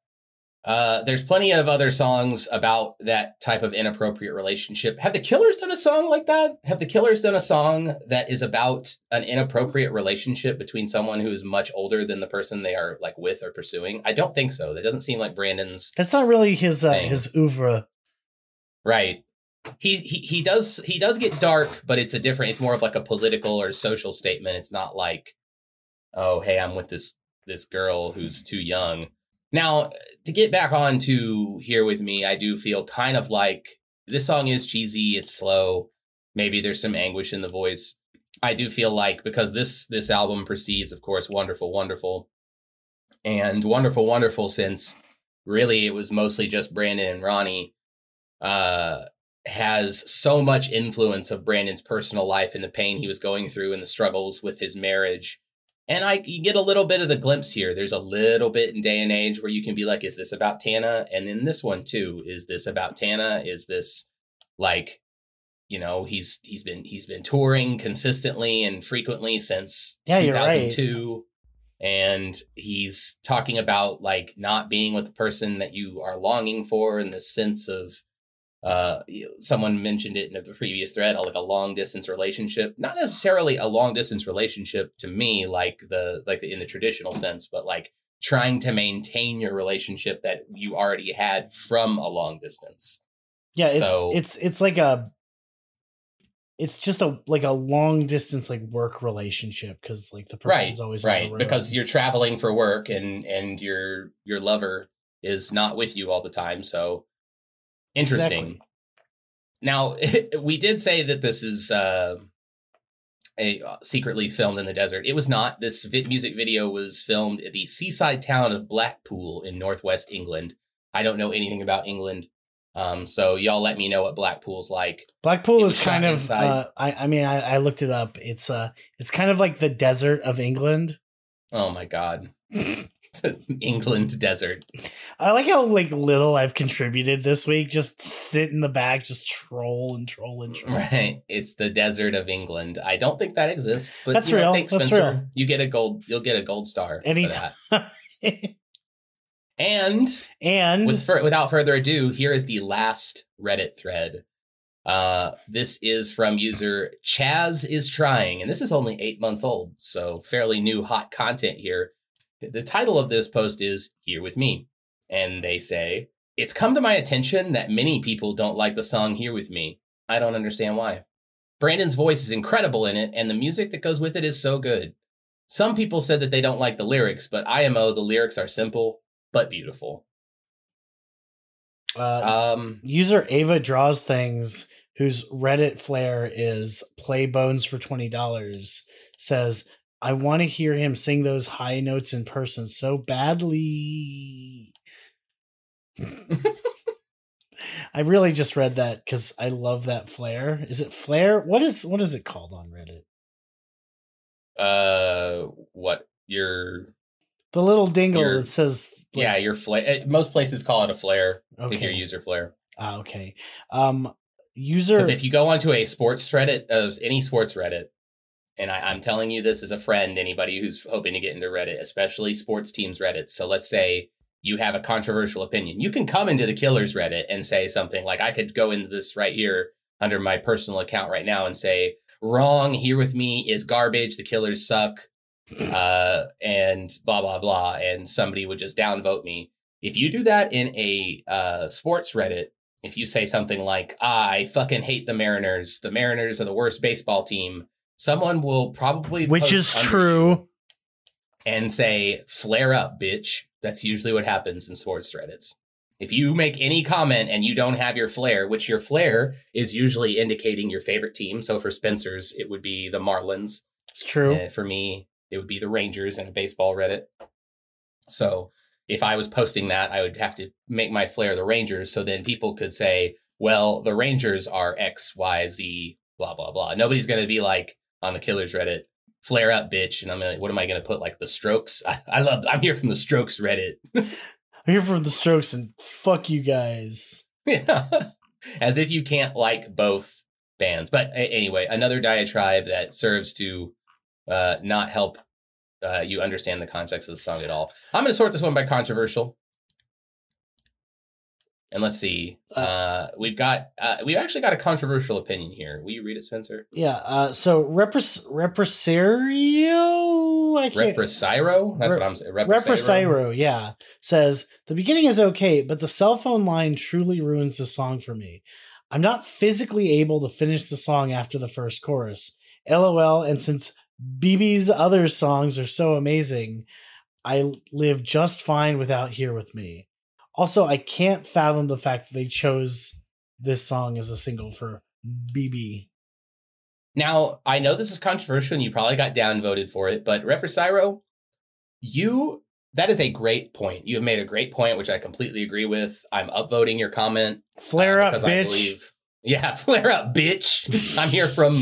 uh, there's plenty of other songs about that type of inappropriate relationship. Have the Killers done a song like that? Have the Killers done a song that is about an inappropriate relationship between someone who is much older than the person they are like with or pursuing? I don't think so. That doesn't seem like Brandon's That's not really his, uh, Thing. his oeuvre. right. He, he he does he does get dark, but it's a different. It's more of like a political or social statement. It's not like, oh hey, I'm with this this girl who's too young. Now, to get back on to here with me, I do feel kind of like this song is cheesy, it's slow. Maybe there's some anguish in the voice. I do feel like because this this album precedes, of course, Wonderful, Wonderful, and Wonderful, Wonderful, since really it was mostly just Brandon and Ronnie, uh, has so much influence of Brandon's personal life and the pain he was going through and the struggles with his marriage. And I you get a little bit of the glimpse here. There's a little bit in day and age where you can be like, is this about Tana? And in this one too, is this about Tana? Is this like, you know, he's he's been he's been touring consistently and frequently since Yeah, you're right. 2002. And he's talking about like not being with the person that you are longing for and the sense of uh someone mentioned it in the previous thread like a long distance relationship not necessarily a long distance relationship to me like the like in the traditional sense but like trying to maintain your relationship that you already had from a long distance Yeah, it's So- it's it's like a it's just a like a long distance like work relationship because like the right person's always on right the road. because you're traveling for work and and your your lover is not with you all the time so interesting Exactly. now we did say that this is uh a uh, secretly filmed in the desert it was not this vi- music video was filmed at the seaside town of blackpool in northwest england i don't know anything about england um so y'all let me know what blackpool's like Blackpool is kind of uh, I I mean I, I looked it up. It's uh it's kind of like the desert of England. oh my god England desert. I like how like little I've contributed this week. Just sit in the back, just troll and troll and troll. Right. It's the desert of England. I don't think that exists, but That's you know, real. thanks, That's Spencer. real. You get a gold you'll get a gold star. Anytime. And and with, without further ado, here is the last Reddit thread. Uh, this is from user Chaz is trying, and this is only eight months old, so fairly new hot content here. The title of this post is Here with Me, and they say, It's come to my attention that many people don't like the song Here with Me. I don't understand why. Brandon's voice is incredible in it, and the music that goes with it is so good. Some people said that they don't like the lyrics, but IMO, the lyrics are simple but beautiful. uh, Um, user Ava draws things whose Reddit flair is play bones for twenty dollars says I want to hear him sing those high notes in person so badly. I really just read that because I love that flair. Is it flair? What is what is it called on Reddit? uh, what your The little dingle Your- that says like- yeah your flare? Most places call it a flare. If your okay user flare, ah, okay um user because if you go onto a sports Reddit, uh, any sports Reddit, and I, I'm telling you this as a friend, anybody who's hoping to get into Reddit, especially sports teams Reddit. So let's say you have a controversial opinion, you can come into the Killers Reddit and say something like, I could go into this right here under my personal account right now and say, wrong here with me is garbage. The Killers suck. uh, and blah blah blah, and somebody would just downvote me. If you do that in a uh, sports Reddit, if you say something like "I fucking hate the Mariners," the Mariners are the worst baseball team, someone will probably which is true. and say "flare up, bitch." That's usually what happens in sports Reddits. If you make any comment and you don't have your flair, which your flair is usually indicating your favorite team. So for Spencer's, it would be the Marlins. It's true. Uh, for me, it would be the Rangers in a baseball Reddit. So if I was posting that, I would have to make my flair the Rangers. So then people could say, well, the Rangers are X, Y, Z, blah, blah, blah. Nobody's going to be like on the Killers Reddit, flare up, bitch. And I'm like, what am I going to put? Like the strokes? I, I love, I'm here from the strokes Reddit. I'm here from the Strokes and fuck you guys. Yeah. As if you can't like both bands. But anyway, another diatribe that serves to uh, not help uh, you understand the context of the song at all. I'm going to sort this one by controversial. And let's see. Uh, we've got uh, we've actually got a controversial opinion here. Will you read it, Spencer? Yeah. Uh, so repres- represario. I can't. Represiro? That's Re- what I'm saying. Represairo, yeah, says the beginning is okay, but the cell phone line truly ruins the song for me. I'm not physically able to finish the song after the first chorus. LOL. And since BB's other songs are so amazing, I live just fine without Here With Me. Also, I can't fathom the fact that they chose this song as a single for BB. Now, I know this is controversial and you probably got downvoted for it, but Represiro, you that is a great point. You have made a great point, which I completely agree with. I'm upvoting your comment. uh, Flare up, because I bitch. believe- yeah, flare up, bitch. I'm here from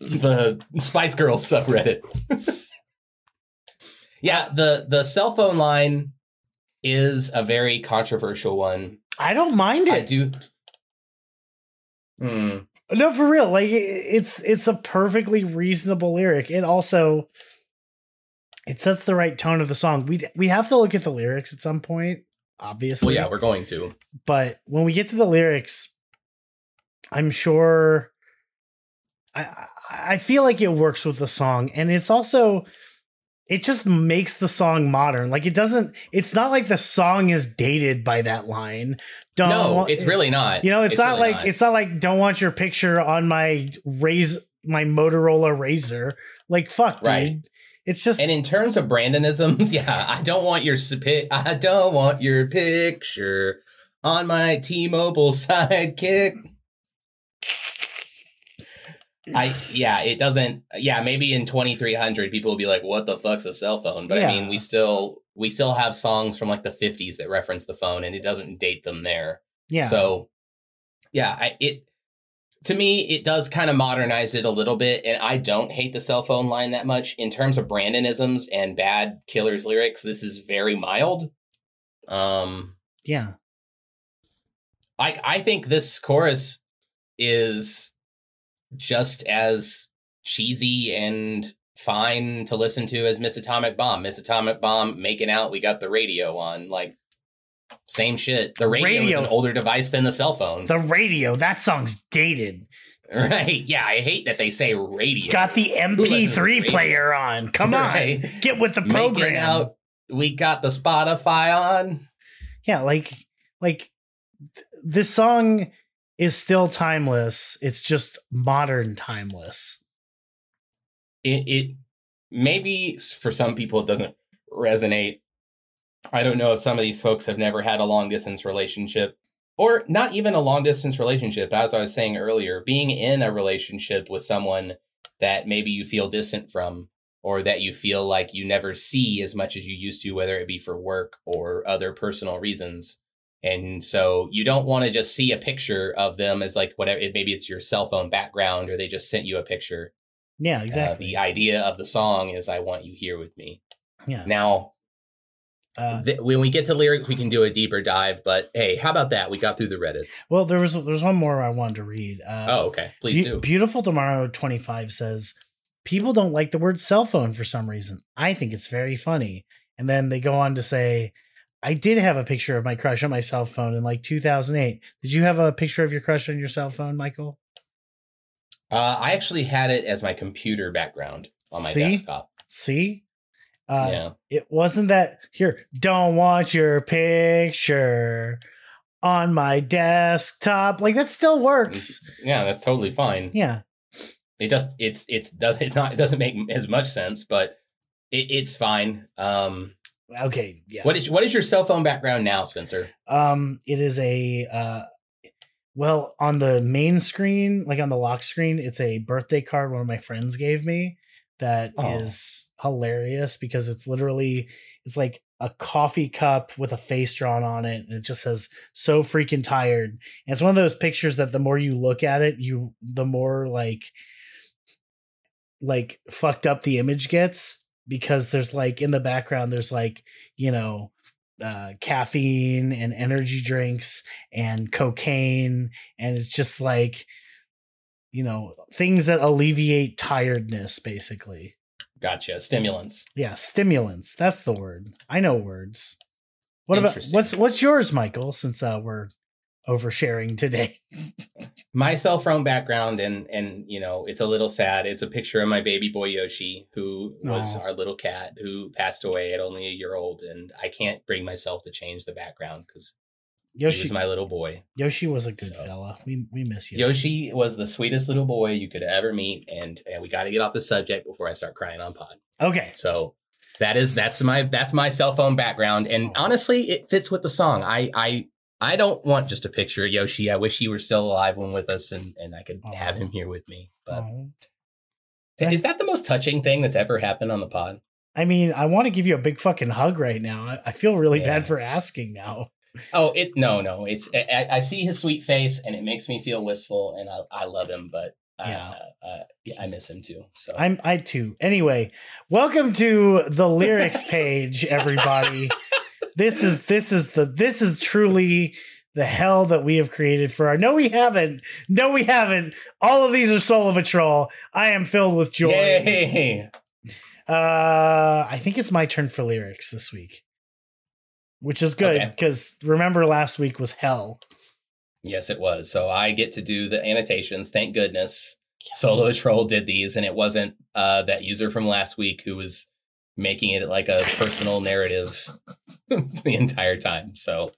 the Spice Girls subreddit. yeah, the the cell phone line is a very controversial one. I don't mind it. I do. Hmm. No, for real. Like it's it's a perfectly reasonable lyric. It also it sets the right tone of the song. We we have to look at the lyrics at some point, obviously. Well, yeah, we're going to. but when we get to the lyrics, I'm sure I I- I feel like it works with the song, and it's also it just makes the song modern. Like it doesn't. It's not like the song is dated by that line. Don't no, it's really not. you know, it's, not really like it's not like don't want your picture on my raise my Motorola Razr. Like fuck, dude. Right. It's just And in terms of Brandonisms, yeah, I don't want your I don't want your picture on my T-Mobile sidekick. I yeah, it doesn't. Yeah, maybe in 2300 people will be like, "What the fuck's a cell phone?" But I mean, we still we still have songs from like the 50s that reference the phone, and it doesn't date them there. yeah. So, yeah, I, it to me, it does kind of modernize it a little bit, and I don't hate the cell phone line that much. In terms of Brandonisms and bad Killers lyrics, this is very mild. Um, Yeah. I I think this chorus is just as cheesy and fine to listen to as Miss Atomic Bomb. Miss Atomic Bomb making out, we got the radio on, like same shit. The radio, Radio. is an older device than the cell phone. The radio, that song's dated. right. Yeah, I hate that they say radio. Got the MP3 player on. Come on. Right. Get with the Making program. out, we got the Spotify on. yeah like like th- this song is still timeless it's just modern timeless it, it maybe for some people it doesn't resonate. I don't know if some of these folks have never had a long distance relationship or not even a long distance relationship. As I was saying earlier, being in a relationship with someone that maybe you feel distant from or that you feel like you never see as much as you used to, whether it be for work or other personal reasons. And so you don't want to just see a picture of them as like whatever, maybe it's your cell phone background or they just sent you a picture. yeah Uh, exactly the idea of the song is I want you here with me. yeah Now, uh, th- when we get to lyrics, we can do a deeper dive. But hey, how about that? We got through the Reddits. well there was there's one more i wanted to read uh, oh, okay. Please Be- do. beautiful tomorrow 25 says people don't like the word cell phone for some reason i think it's very funny and then they go on to say i did have a picture of my crush on my cell phone in like 2008 did you have a picture of your crush on your cell phone michael Uh, I actually had it as my computer background on my See? desktop. see uh, yeah. It wasn't that here. Don't want your picture on my desktop. Like that still works. Yeah, that's totally fine. Yeah. It just it's it's does it's not it doesn't make as much sense, but it, it's fine. Um, Okay. Yeah. what is what is your cell phone background now, Spencer? Um. It is a. uh Well, on the main screen, like on the lock screen, it's a birthday card one of my friends gave me. That is Oh. hilarious because it's literally it's like a coffee cup with a face drawn on it and it just says so freaking tired and it's one of those pictures that the more you look at it you the more like like fucked up the image gets because there's like in the background there's like you know uh caffeine and energy drinks and cocaine and it's just like you know things that alleviate tiredness basically Gotcha. Stimulants. yeah, stimulants. That's the word. I know words. What about what's what's yours, Michael? Since uh, we're oversharing today. my cell phone background and and you know it's a little sad it's a picture of my baby boy yoshi who was Aw. our little cat who passed away at only a year old and i can't bring myself to change the background because he Yoshi was my little boy Yoshi was a good So- fella. We we miss Yoshi. yoshi was the sweetest little boy you could ever meet and and we got to get off the subject before i start crying on pod Okay. so that is that's my that's my cell phone background and honestly it fits with the song i i I don't want just a picture of Yoshi. I wish he were still alive and with us and, and I could have him here with me. But Oh. Is that the most touching thing that's ever happened on the pod? I mean, I want to give you a big fucking hug right now. I, I feel really Yeah. bad for asking now. Oh, it no, no. It's I, I- see his sweet face and it makes me feel wistful, and I, I love him, but uh, Yeah. uh, I miss him too. So I'm I too. Anyway, welcome to the lyrics page, everybody. This is this is the this is truly the hell that we have created for our no we haven't no we haven't all of these are soul patrol i am filled with joy Yay! uh i think it's my turn for lyrics this week which is good Okay. because remember last week was hell Yes, it was. So I get to do the annotations. Thank goodness. Solo Troll did these, and it wasn't uh, that user from last week who was making it like a personal narrative the entire time. So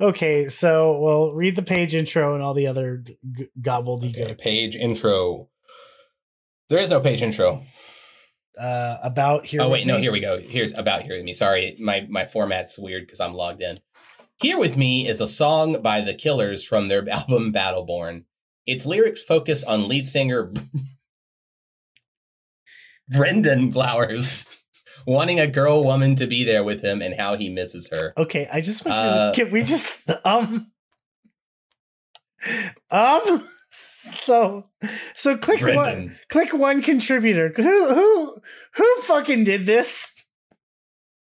okay so well read the page intro and all the other g- gobbledygook okay, page intro. There is no page intro. uh about here oh wait, no, me. here we go. Here's about here with me. Sorry, my my format's weird because I'm logged in. Here with me is a song by the Killers from their album Battleborn. Its lyrics focus on lead singer Brendan Flowers wanting a girl woman to be there with him and how he misses her. Okay, I just want you Uh, to, can we just um um so so click one click one contributor. Who who who fucking did this?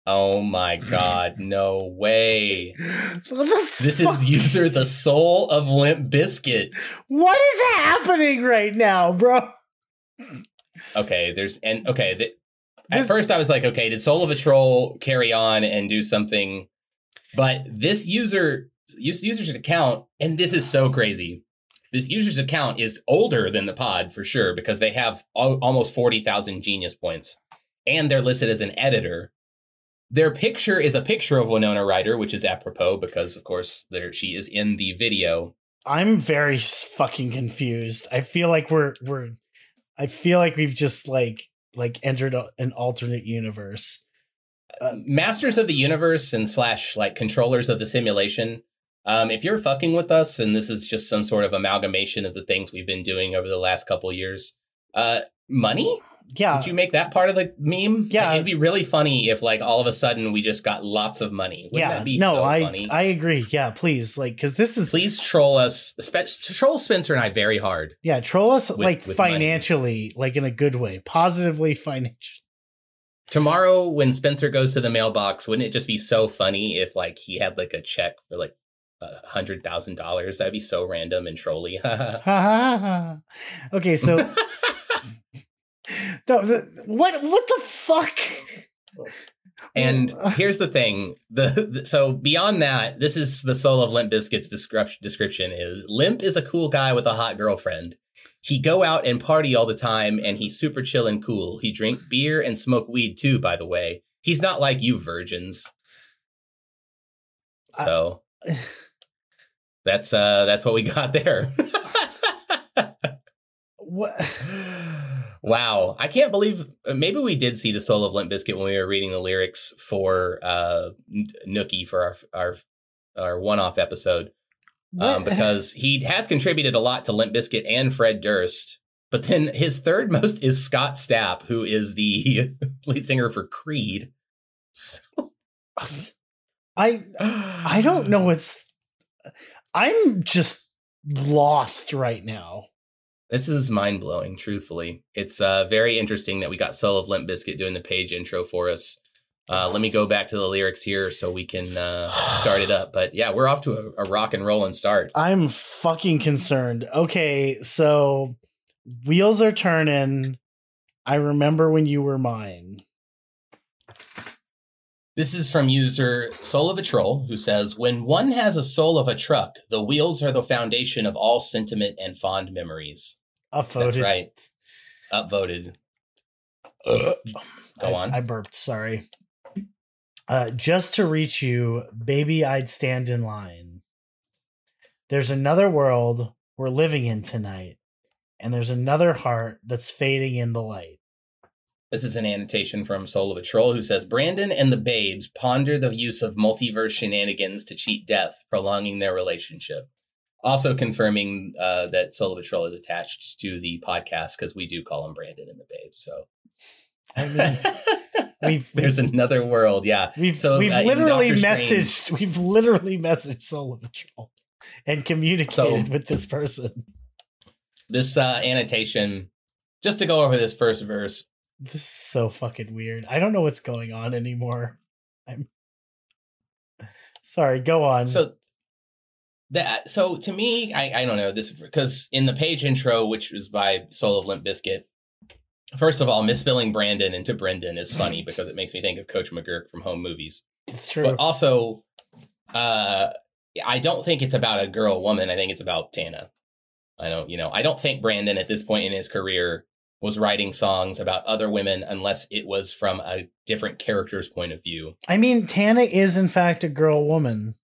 Oh my god, no way. This is user the soul of Limp Bizkit. what is happening right now, bro? Okay, there's and okay, the, at This- first I was like, okay, did Soul of a Troll carry on and do something? But this user user's account, and this is so crazy. This user's account is older than the pod for sure because they have al- almost forty thousand genius points, and they're listed as an editor. Their picture is a picture of Winona Ryder, which is apropos because, of course, there she is in the video. I'm very fucking confused. I feel like we're we're I feel like we've just like like entered a, an alternate universe. Uh, masters of the universe and slash like controllers of the simulation um, if you're fucking with us and this is just some sort of amalgamation of the things we've been doing over the last couple years uh money Yeah. Could you make that part of the meme Yeah. Like, it'd be really funny if like all of a sudden we just got lots of money Wouldn't yeah. that be No, so I funny I agree. Yeah, please. Like cuz this is please troll us spe- troll spencer and i very hard yeah, troll us With- like with money. financially, like in a good way, positively financial. tomorrow when spencer goes to the mailbox wouldn't it just be so funny if like he had like a check for like a hundred thousand dollars that'd be so random and trolly okay, so the, the, what what the fuck? And here's the thing: the, the- so beyond that, this is the soul of Limp Bizkit's description. Description is Limp is a cool guy with a hot girlfriend. He go out and party all the time, and he's super chill and cool. He drink beer and smoke weed too. By the way, he's not like you virgins. So that's uh that's what we got there. what wow, I can't believe uh, maybe we did see the soul of Limp Bizkit when we were reading the lyrics for uh Nookie for our our our one-off episode um, because he has contributed a lot to Limp Bizkit and Fred Durst. But then his third most is Scott Stapp, who is the lead singer for Creed. I I don't know what's I'm just lost right now. This is mind blowing, truthfully. It's uh, very interesting that we got Soul of Limp Bizkit doing the page intro for us. Uh, let me go back to the lyrics here so we can uh, start it up. But yeah, we're off to a, a rock and roll and start. I'm fucking concerned. Okay, so wheels are turning. I remember when you were mine. This is from user Soul of a Troll, who says, When one has a soul of a truck, the wheels are the foundation of all sentiment and fond memories. Upvoted. That's right. Upvoted. Go I, on. I burped. Sorry. Uh, just to reach you, baby, I'd stand in line. There's another world we're living in tonight, and there's another heart that's fading in the light. This is an annotation from Soul of a Troll who says Brandon and the babes ponder the use of multiverse shenanigans to cheat death, prolonging their relationship. Also confirming uh, that a Troll is attached to the podcast because we do call him Brandon and the babes. So I mean, we've there's another world. Yeah. we've So, we've uh, literally messaged Strange- we've literally messaged a Troll and communicated So- with this person. This uh, annotation, just to go over this first verse, This is so fucking weird. I don't know what's going on anymore. I'm sorry. Go on. So that so to me, I I don't know this because in the page intro, which was by Soul of Limp Bizkit, first of all, misspelling Brandon into Brendan is funny because it makes me think of Coach McGuirk from Home Movies. it's true. But also, uh, I don't think it's about a girl woman. I think it's about Tana. I don't, you know, I don't think Brandon at this point in his career was writing songs about other women unless it was from a different character's point of view. I mean, Tana is in fact a girl woman.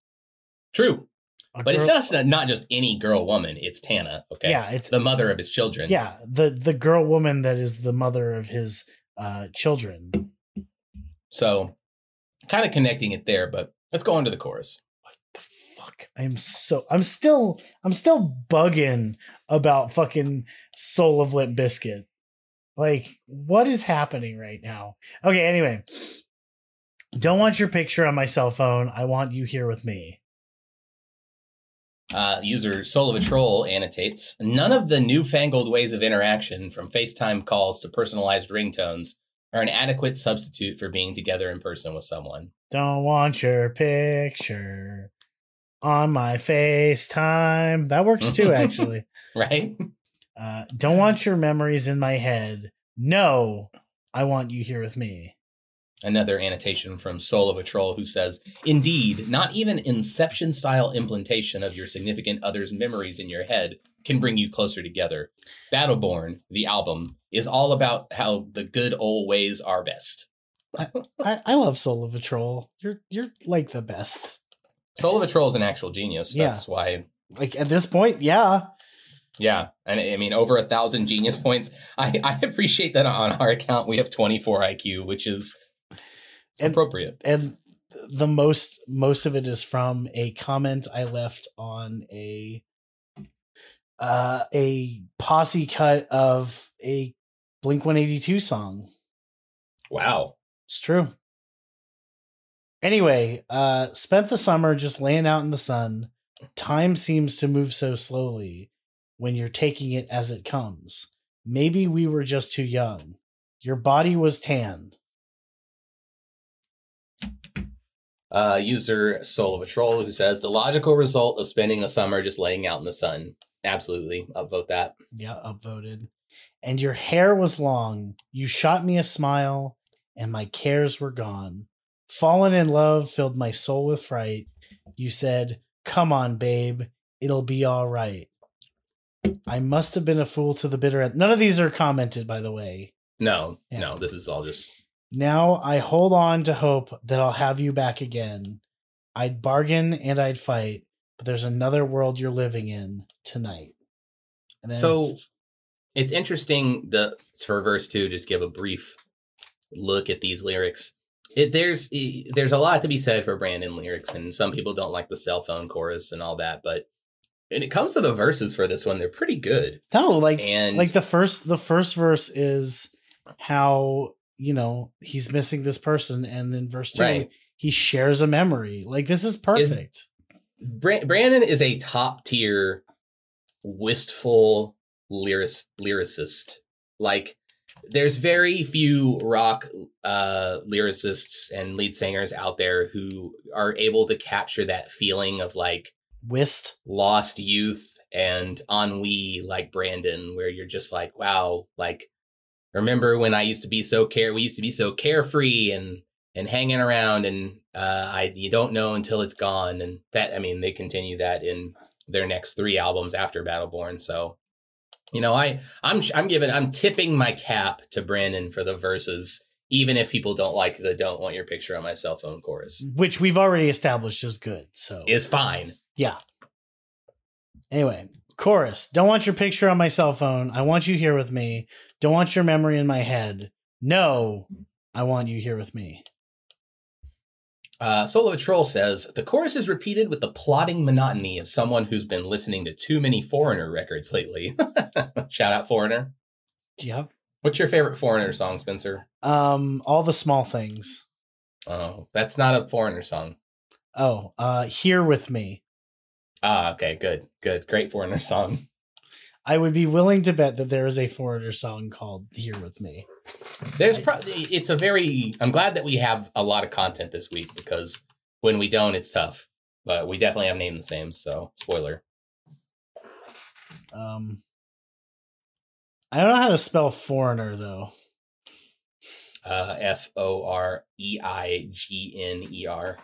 True, But it's girl- just not just any girl woman. It's Tana. Okay, Yeah, it's the mother of his children. yeah the the girl woman that is the mother of his uh children. So, kind of connecting it there, but let's go on to the chorus. What the fuck! I'm so I'm still I'm still bugging about fucking Soul of Limp Bizkit. Like, what is happening right now? Okay, anyway. Don't want your picture on my cell phone. I want you here with me. Uh, user Soul of a Troll annotates None of the newfangled ways of interaction, from FaceTime calls to personalized ringtones, are an adequate substitute for being together in person with someone. Don't want your picture on my FaceTime. That works too, actually. Right? Uh, don't want your memories in my head. No, I want you here with me. Another annotation from Soul of a Troll who says, Indeed, not even Inception style implantation of your significant other's memories in your head can bring you closer together. Battleborn, the album, is all about how the good old ways are best. I, I love Soul of a Troll. You're you're like the best. Soul of a Troll is an actual genius. Yeah. That's why, Like at this point, yeah. yeah. And I mean, over a thousand genius points. I, I appreciate that on our account we have 24 IQ, which is And- appropriate. and the most most of it is from a comment I left on a uh a posse cut of a Blink 182 song. Wow. It's true. Anyway, uh spent the summer just laying out in the sun. Time seems to move so slowly when you're taking it as it comes. Maybe we were just too young. Your body was tan. Uh, user Soul of a Troll who says, The logical result of spending the summer just laying out in the sun. Absolutely. Upvote that. Yeah, upvoted. And your hair was long. You shot me a smile, and my cares were gone. Fallen in love filled my soul with fright. You said, Come on, babe, it'll be all right. I must have been a fool to the bitter end. None of these are commented, by the way. No, Yeah. no, this is all just Now I hold on to hope that I'll have you back again. I'd bargain and I'd fight, but there's another world you're living in tonight. And So- it's interesting the for verse two just give a brief look at these lyrics it, there's there's a lot to be said for brandon lyrics and some people don't like the cell phone chorus and all that but when it comes to the verses for this one they're pretty good no, like and like the first the first verse is how you know he's missing this person and in verse 2 Right. he shares a memory. Like this is perfect. Bra- brandon is a top tier wistful lyric lyricist. Like there's very few rock uh lyricists and lead singers out there who are able to capture that feeling of like whist. lost youth and ennui like Brandon, where you're just like, wow, like remember when I used to be so care we used to be so carefree and and hanging around and uh I you don't know until it's gone. And that I mean they continue that in their next three albums after Battleborn. So you know, I I'm I'm giving I'm tipping my cap to Brandon for the verses, even if people don't like the "Don't Want Your Picture on My Cell Phone" chorus. which we've already established is good so Is fine. yeah anyway chorus don't want your picture on my cell phone i want you here with me don't want your memory in my head no i want you here with me Uh, Solo Troll says the chorus is repeated with the plodding monotony of someone who's been listening to too many Foreigner records lately. Shout out Foreigner. yep What's your favorite Foreigner song, Spencer? um all the small things Oh, that's not a Foreigner song. oh uh here with me Ah, okay, good, good, great Foreigner song. I would be willing to bet that there is a foreigner song called "Here with Me." There's probably it's a very. I'm glad that we have a lot of content this week because when we don't, it's tough. But we definitely have named the same. So spoiler. Um, I don't know how to spell foreigner though. Uh, F O R E I G N E R.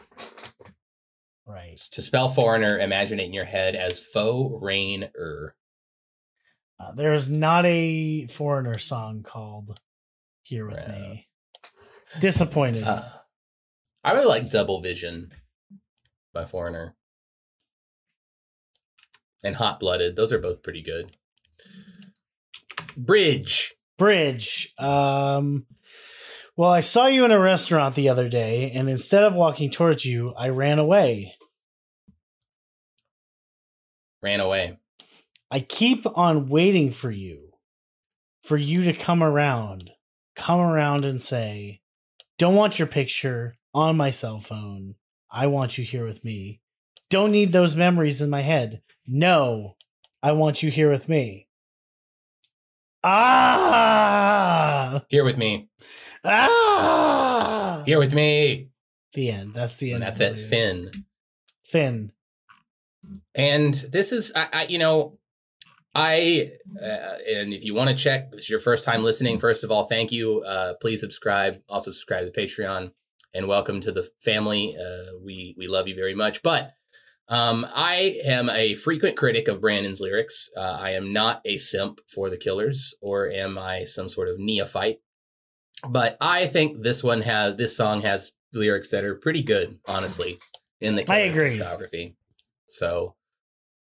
Right. To spell foreigner, imagine it in your head as faux rain er. Uh, there is not a foreigner song called "Here with. Me." Disappointed. Uh, I really like Double Vision by Foreigner. And Hot Blooded. Those are both pretty good. Bridge. Bridge. Um. Well, I saw you in a restaurant the other day, and instead of walking towards you, I ran away. Ran away. I keep on waiting for you, for you to come around, come around and say, Don't want your picture on my cell phone. I want you here with me. Don't need those memories in my head. No, I want you here with me. Ah! Here with me. Ah! Here with me. The end. That's the end. And that's it. Finn. Finn. And this is, I, I you know, I, uh, and if you want to check, is your first time listening. First of all, thank you. Uh, please subscribe. Also subscribe to Patreon, and welcome to the family. Uh, we we love you very much. But um, I am a frequent critic of Brandon's lyrics. Uh, I am not a simp for the Killers, or am I some sort of neophyte? But I think this one has this song has lyrics that are pretty good, honestly, in the Killers discography. So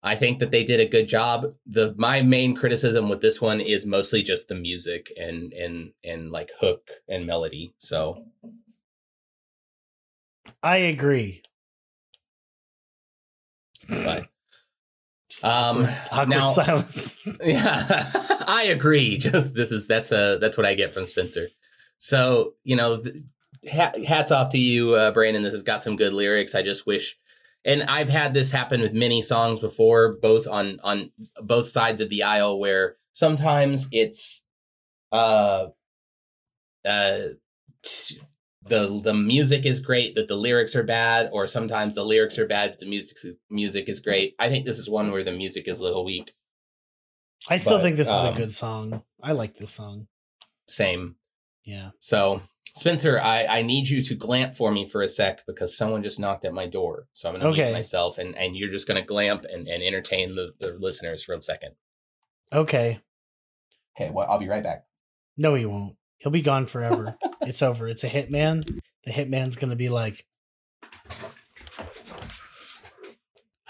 I think that they did a good job. The my main criticism with this one is mostly just the music and and and like hook and melody. So I agree. but Um, awkward, now- silence. yeah, I agree. Just this is that's a that's what I get from Spencer. So you know, th- hats off to you, uh, Brandon. This has got some good lyrics. I just wish, and I've had this happen with many songs before, both on on both sides of the aisle, where sometimes it's uh uh t- the the music is great, but the lyrics are bad, or sometimes the lyrics are bad, but the music music is great. I think this is one where the music is a little weak. I still but, think this is a um, good song. I like this song. Same. Yeah. So, Spencer, I, I need you to glamp for me for a sec because someone just knocked at my door. So I'm going to Okay. mute myself and, and you're just going to glamp and, and entertain the, the listeners for a second. Okay. Okay, well, I'll be right back. No, he won't. He'll be gone forever. it's over. It's a hitman. The hitman's gonna be like,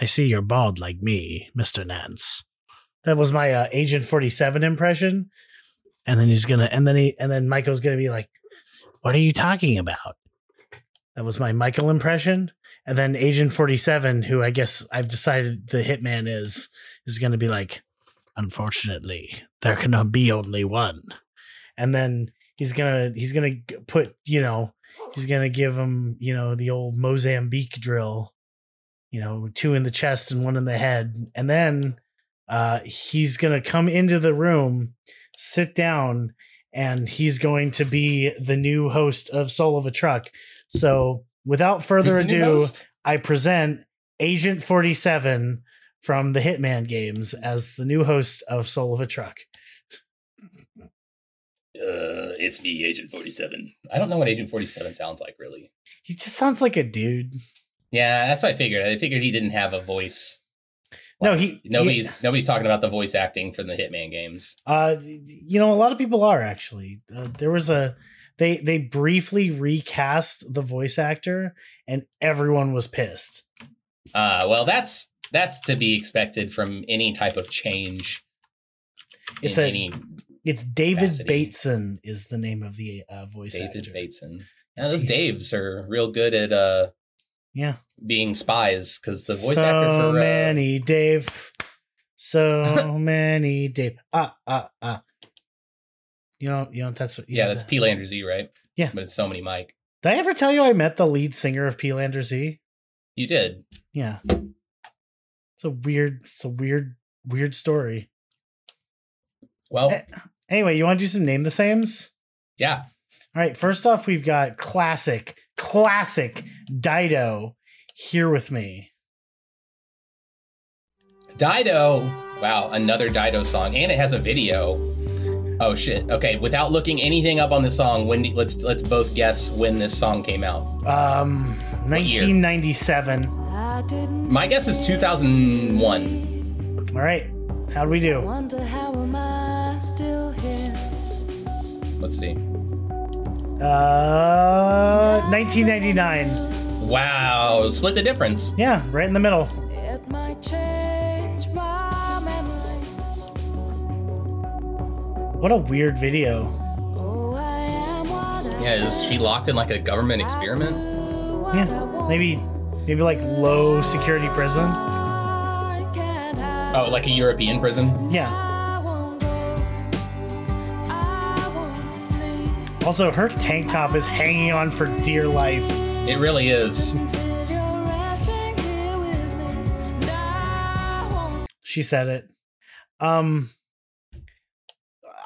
I see you're bald like me, Mister Nance. That was my uh, Agent Forty Seven impression. And then he's gonna, and then he, and then Michael's gonna be like, "What are you talking about?" That was my Michael impression. And then Agent Forty Seven, who I guess I've decided the hitman is, is gonna be like, "Unfortunately, there can be only one." and then he's gonna he's gonna put you know he's gonna give him you know the old Mozambique drill, you know two in the chest and one in the head, and then uh, he's gonna come into the room, sit down, and he's going to be the new host of Soul of a Truck. So without further Who's the new ado. I present Agent Forty Seven from the Hitman games as the new host of Soul of a Truck. Uh, it's me, Agent 47. I don't know what Agent 47 sounds like, really. He just sounds like a dude. Yeah, that's what I figured. I figured he didn't have a voice. No, he- nobody's nobody's talking about the voice acting for the Hitman games. Uh, you know, a lot of people are actually. Uh, there was a they they briefly recast the voice actor, and everyone was pissed. Uh, well, that's that's to be expected from any type of change. It's a- any It's David Capacity. Bateson is the name of the uh, voice David actor. Bateson. Now, those he- Daves are real good at uh Yeah, being spies because the voice so actor for uh, many Dave, so many Dave. Ah ah ah. You know, you know that's you yeah, know that's that- P Lander Z, right? Yeah. but it's so many Mike. Did I ever tell you I met the lead singer of P Lander Z? You did. Yeah. It's a weird, it's a weird, weird story. Well, Eh. Anyway, you want to do some name the sames? yeah. All right. First off, we've got classic, classic Dido here with me. Dido. Wow, another Dido song, and it has a video. Oh shit. Okay, without looking anything up on the song, when do- let's let's both guess when this song came out. Um, 1997. My guess is 2001. All right. How do we do? wonder how am I still here. Let's see. Uh, 1999. Wow, split the difference. Yeah, right in the middle. It might change my memory. What a weird video. Oh, I am what I Yeah, is she locked in like a government experiment? do what I Yeah, maybe, maybe like low security prison. I can't hide. Oh, like a European prison? Yeah. Also, her tank top is hanging on for dear life. It really is. until you're resting here with She said it. Um,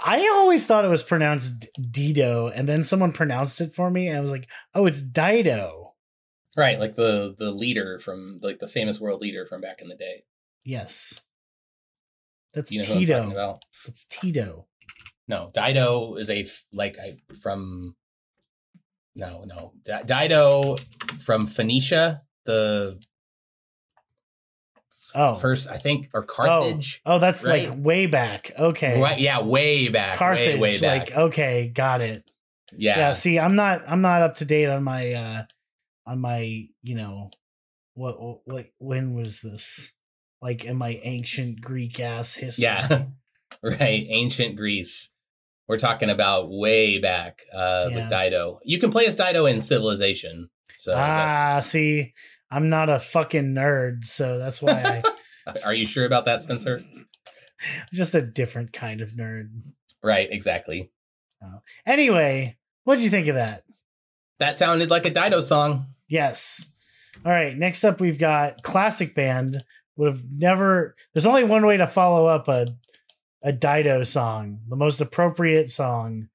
I always thought it was pronounced Dido, and then someone pronounced it for me, and I was like, "Oh, it's Dido." Right, like the the leader from like the famous world leader from back in the day. Yes, that's You know who I'm talking Tito. That's Tito. No, Dido is a like I from. No, no, Di- Dido from Phoenicia, the Oh, first I think, or Carthage. Oh, that's right? like way back. Okay, Right, yeah, way back, Carthage. way, way back. Like okay, got it. yeah, yeah see i'm not i'm not up to date on my uh on my you know what what when was this like in my ancient greek ass history yeah, right. Ancient Greece. We're talking about way back uh, Yeah. with Dido. You can play as Dido in Civilization. So, ah see i'm not a fucking nerd so that's why i are you sure about that, Spencer? just a different kind of nerd Right, exactly. anyway what did you think of that That sounded like a Dido song. yes all right next up we've got classic band would have never there's only one way to follow up a a dido song the most appropriate song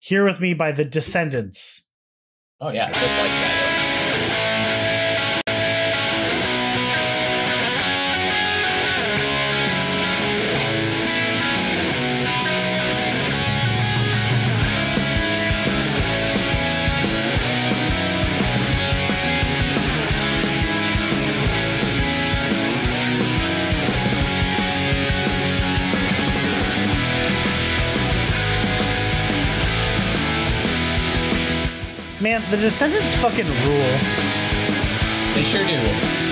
here with me by the Descendents Oh yeah, just like Dido. Descendants fucking rule They sure do.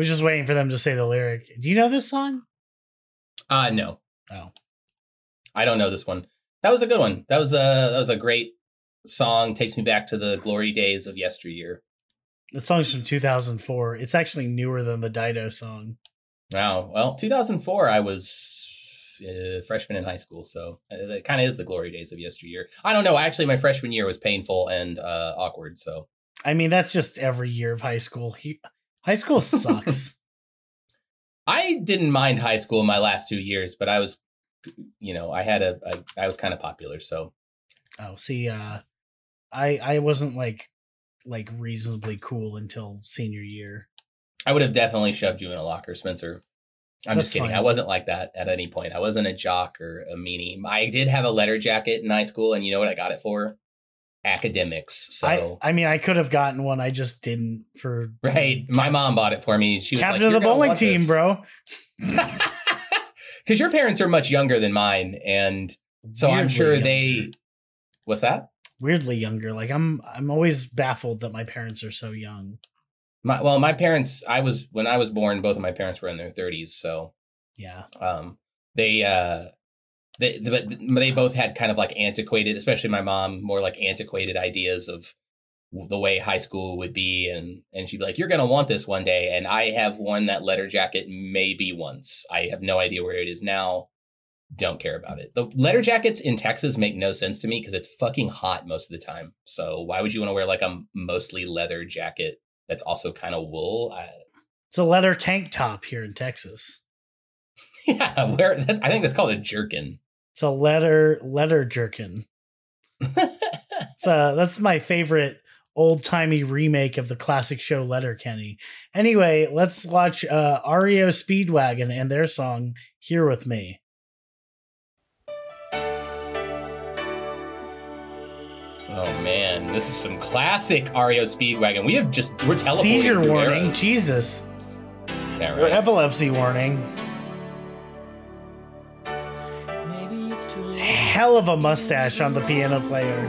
Was just waiting for them to say the lyric do you know this song Uh no. Oh. I don't know this one. That was a good one. That was a that was a great song. Takes me back to the glory days of yesteryear. the song's from 2004 it's actually newer than the dido song Wow. Well, 2004, I was a freshman in high school, so uh, it kind of is the glory days of yesteryear. I don't know. Actually, my freshman year was painful and uh, awkward. So i mean that's just every year of high school he, high school sucks I didn't mind high school in my last two years, but I was, you know, I had a, I, I was kind of popular. So oh see uh i i wasn't like like reasonably cool until senior year I would have definitely shoved you in a locker, Spencer. I'm That's just kidding. fine. I wasn't like that at any point. I wasn't a jock or a meanie. I did have a letter jacket in high school, and you know what I got it for? Academics. So I, I mean, I could have gotten one. I just didn't for right, my mom bought it for me. She was captain like, of the bowling team, this." bro. Because your parents are much younger than mine, and so I'm sure younger. they. What's that? weirdly younger. Like I'm, I'm always baffled that my parents are so young. My well, my parents. I was when I was born. Both of my parents were in their 30s, so Yeah, um they uh they but they both had kind of like antiquated especially my mom more like antiquated ideas of the way high school would be and and she'd be like you're going to want this one day and i have worn that letter jacket maybe once. I have no idea where it is now. Don't care about it. The letter jackets in texas make no sense to me because it's fucking hot most of the time. So why would you want to wear like a mostly leather jacket that's also kind of wool? I, it's a leather tank top here in Texas. yeah where i think that's called a jerkin It's a leather leather jerkin. It's uh that's my favorite old timey remake of the classic show Letterkenny. Anyway, let's watch uh REO Speedwagon and their song "Here with Me." Oh man, this is some classic REO Speedwagon. We have just we're teleporting Seizure warning, eras. Jesus. really. Epilepsy warning. Hell of a mustache on the piano player.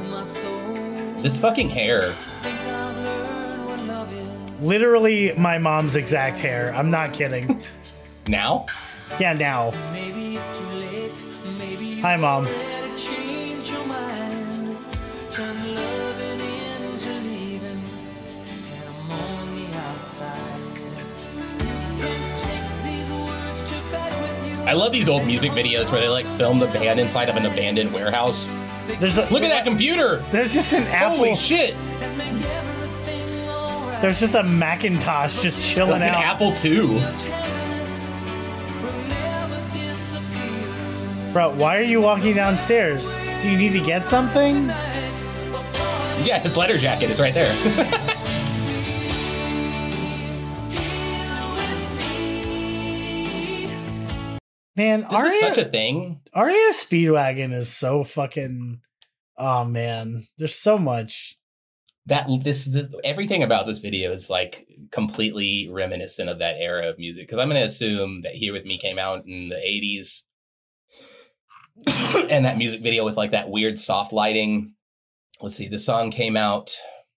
This fucking hair. Think I've learned what love is. Literally my mom's exact hair. I'm not kidding. Now? Yeah, now. Maybe it's too late. Maybe Hi, Mom. I love these old music videos where they like film the band inside of an abandoned warehouse. There's a, Look at that computer! There's just an Apple. Holy shit! And make everything alright. There's just a Macintosh just chilling Like an. Apple II. Tenderness will never disappear. Bro, why are you walking downstairs? Do you need to get something? Yeah, his letter jacket is right there. Man, this REO, is such a thing. REO Speedwagon is so fucking. Oh man, there's so much. That this, this everything about this video is like completely reminiscent of that era of music. Because I'm going to assume that Here with Me came out in the 80s, and that music video with like that weird soft lighting. Let's see, the song came out,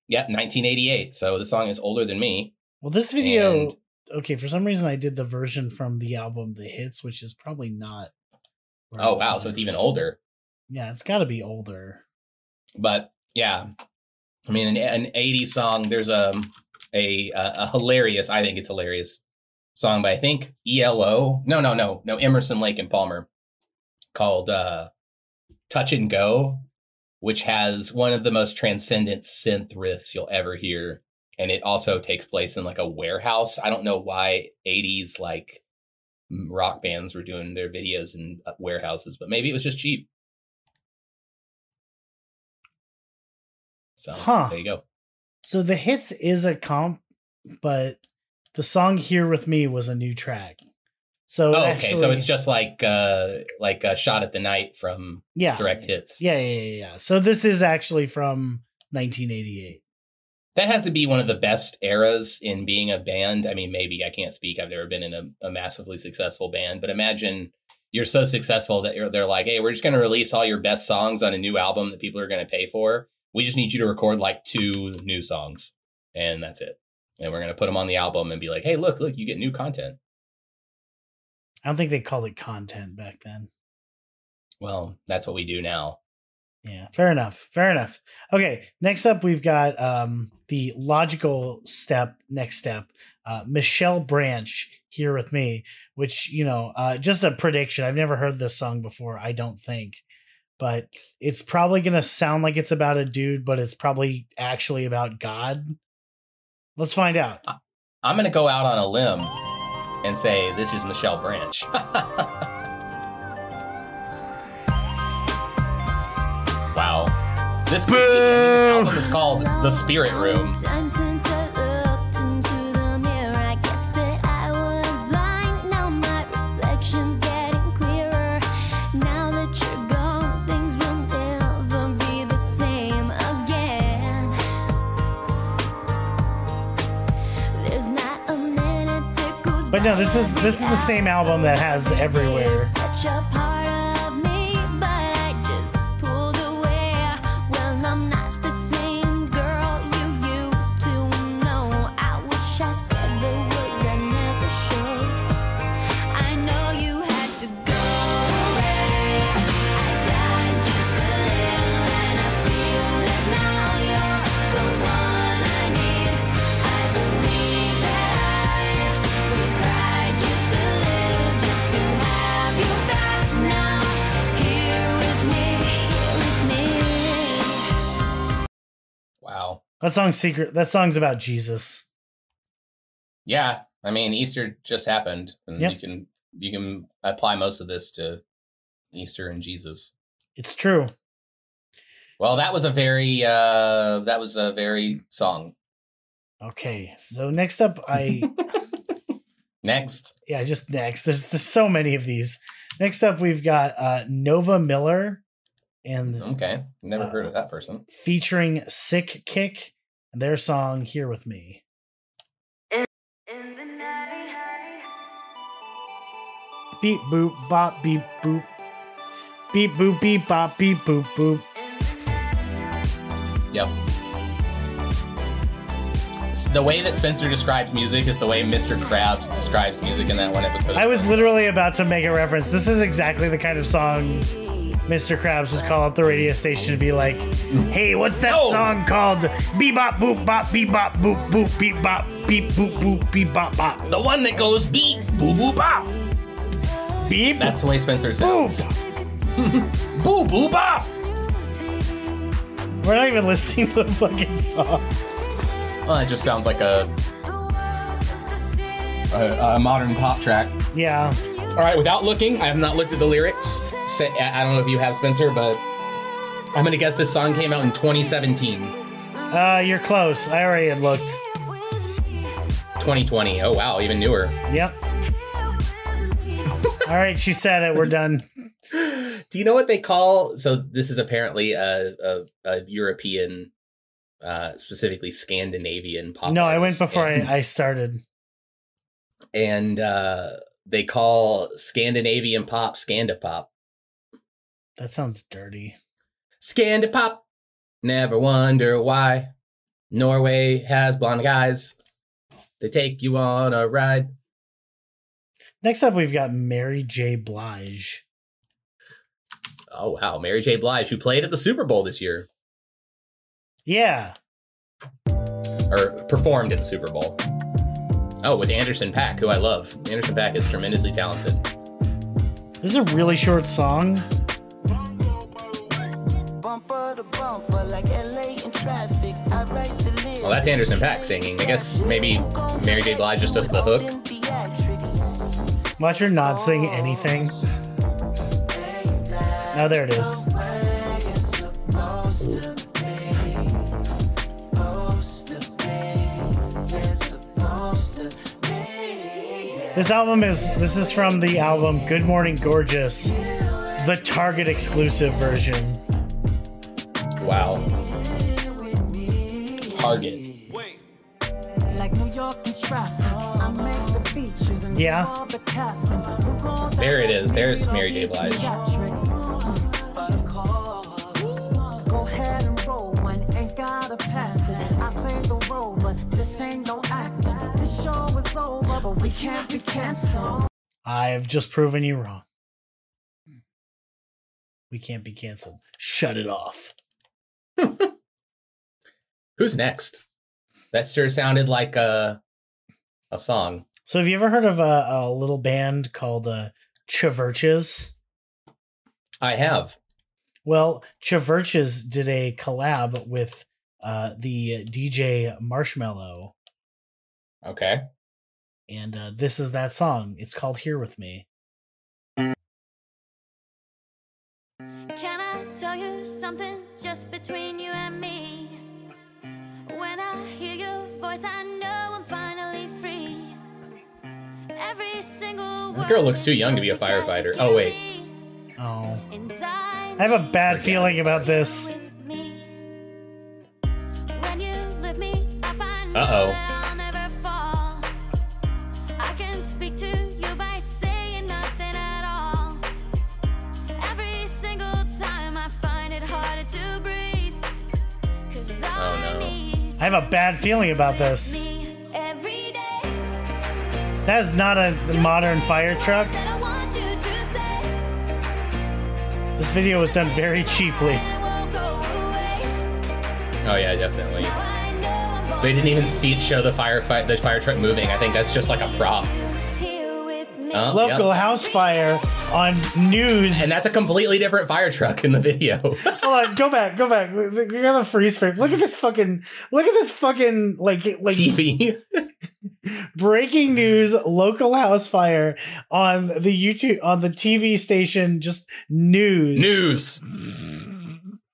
yeah, 1988. So the song is older than me. Well, this video. And- okay, for some reason I did the version from the album The Hits, which is probably not. Oh wow, so it's even older. Yeah, it's got to be older. but yeah i mean an, an 80s song there's a, a a hilarious i think it's hilarious song by i think elo no no no no emerson lake and palmer called uh touch and go which has one of the most transcendent synth riffs you'll ever hear and it also takes place in like a warehouse i don't know why 80s like rock bands were doing their videos in uh, warehouses but maybe it was just cheap so Huh. there you go So The Hits is a comp, but the song Here With Me was a new track. So Oh, okay. So it's just like uh like a shot at the night from yeah, direct hits. Yeah, yeah, yeah, yeah. So this is actually from 1988. That has to be one of the best eras in being a band. I mean, maybe I can't speak. I've never been in a, a massively successful band, but imagine you're so successful that you're, they're like, "Hey, we're just going to release all your best songs on a new album that people are going to pay for. We just need you to record like two new songs, and that's it. And we're going to put them on the album and be like, "Hey, look, look, you get new content." I don't think they called it content back then. Well, that's what we do now. Yeah, fair enough. Fair enough. Okay, next up we've got um the logical step, next step, uh Michelle Branch here with me, which, you know, uh just a prediction. I've never heard this song before, I don't think. But it's probably to sound like it's about a dude, but it's probably actually about God. Let's find out. I'm to go out on a limb and say this is Michelle Branch. same again. There's not a minute that goes But no, this is this is the same album that has everywhere. That song's secret. That song's about Jesus. Yeah. I mean, Easter just happened, and Yep. you can you can apply most of this to Easter and Jesus. It's true. Well, that was a very uh that was a very song. Okay, so next up, I Next. yeah, just next. There's there's so many of these. Next up, we've got uh, Nova Miller and Okay. Never Uh, heard of that person. featuring Sickick and their song "Here with Me." In the night, Beep boop bop beep boop. Beep boop beep bop beep boop boop. Yep. S- The way that Spencer describes music is the way Mr. Krabs describes music in that one episode. I was literally about to make a reference. This is exactly the kind of song Mr. Krabs would call up the radio station and be like, "Hey, what's that No. song called? Beep bop boop bop beep bop boop boop beep bop beep boop boop beep bop bop the one that goes beep, boo boo bop. beep That's the way Spencer boop." sounds. Boo boo bop. We're not even listening to the fucking song. Well, it just sounds like a, a, a modern pop track. Yeah, All right, without looking, I have not looked at the lyrics. Say, I don't know if you have, Spencer, but I'm gonna guess this song came out in 2017, uh, you're close. I already had looked. 2020. Oh wow, even newer. Yep. All right, she said it. We're done. Do you know what they call? So this is apparently a a, a European, uh, specifically Scandinavian pop. No, I went before and, I, I started. and uh, they call Scandinavian pop Scandipop. That sounds dirty. Scandipop. Never wonder why. Norway has blonde guys. They take you on a ride. Next up, we've got Mary J. Blige. Oh wow, Mary J. Blige, who played at the Super Bowl this year, Yeah, or performed at the Super Bowl. Oh, with Anderson .Paak, who I love. Anderson .Paak is tremendously talented. this is a really short song. Bumper to bumper, like LA in traffic. I write the lyrics. Well, that's Anderson .Paak singing. I guess maybe Mary J. Blige just does the hook. Watch her not sing anything. Oh, there it is. This album is this is from the album Good Morning Gorgeous, the Target exclusive version. Wow. Target. Like New York and traffic, I make the features and Yeah. all the casting. There it is. There's Mary J. Blige. theatrics? But of course, Go ahead and roll one, ain't gotta pass it. I play the role, but this ain't no acting. This show is over, but we can't be canceled. I've just proven you wrong. We can't be canceled. Shut it off. Who's next? That sure sounded like a a song. So have you ever heard of a, a little band called uh, CHVRCHES? I have. Well, CHVRCHES did a collab with uh, the DJ Marshmello, Okay. and uh, this is that song. It's called "Here with Me." Can I tell you something just between you and me? When I hear your voice, I know I'm finally free. Every single That girl looks too young to be a firefighter. Oh, wait. Oh, I I have a bad Forget feeling about this. with me. I have a bad feeling about this. That is not a modern fire truck. This video was done very cheaply. Oh yeah, definitely. They didn't even see show the firefight the fire truck moving. I think that's just like a prop. Here with me. Oh, Local yep. house fire on news. And that's a completely different fire truck in the video. Hold on, go back, go back. We we got a freeze frame. Look at this fucking. Look at this fucking like like TV. breaking news. Local house fire on the YouTube on the TV station. Just news. News.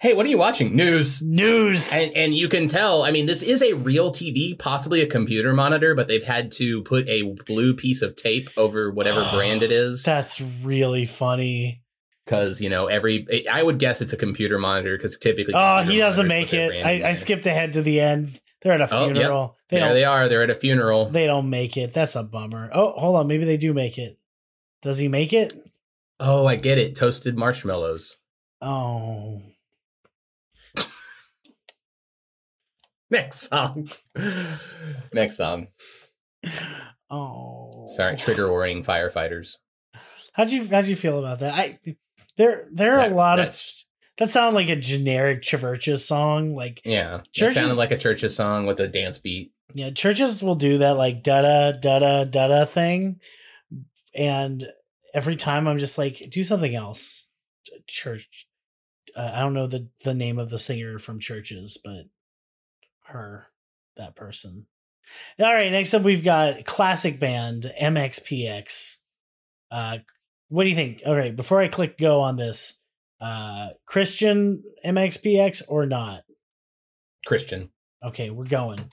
Hey, what are you watching? News. News. And, and you can tell, I mean, this is a real TV, possibly a computer monitor, but they've had to put a blue piece of tape over whatever brand it is. That's really funny. Because, you know, every, I would guess it's a computer monitor because typically. Oh, he doesn't make it. I, I skipped ahead to the end. They're at a Oh, yep. funeral. They there don't. they are. They're at a funeral. They don't make it. That's a bummer. Oh, hold on. Maybe they do make it. Does he make it? Oh, I get it. Toasted marshmallows. Oh. Next song. Next song. Oh. Sorry, trigger warning firefighters. How'd you how'd you feel about that? I there there are That- a lot of that sound like a generic CHVRCHES song. Like Yeah. CHVRCHES- It sounded like a church's song with a dance beat. yeah, churches will do that like da da da da da da thing, and every time I'm just like, do something else. Church. Uh, I don't know the the name of the singer from CHVRCHES, but her, that person. All right, next up we've got classic band MXPX. Uh, what do you think? All right, before I click go on this, uh, Christian MXPX or not? Christian. Okay, we're going.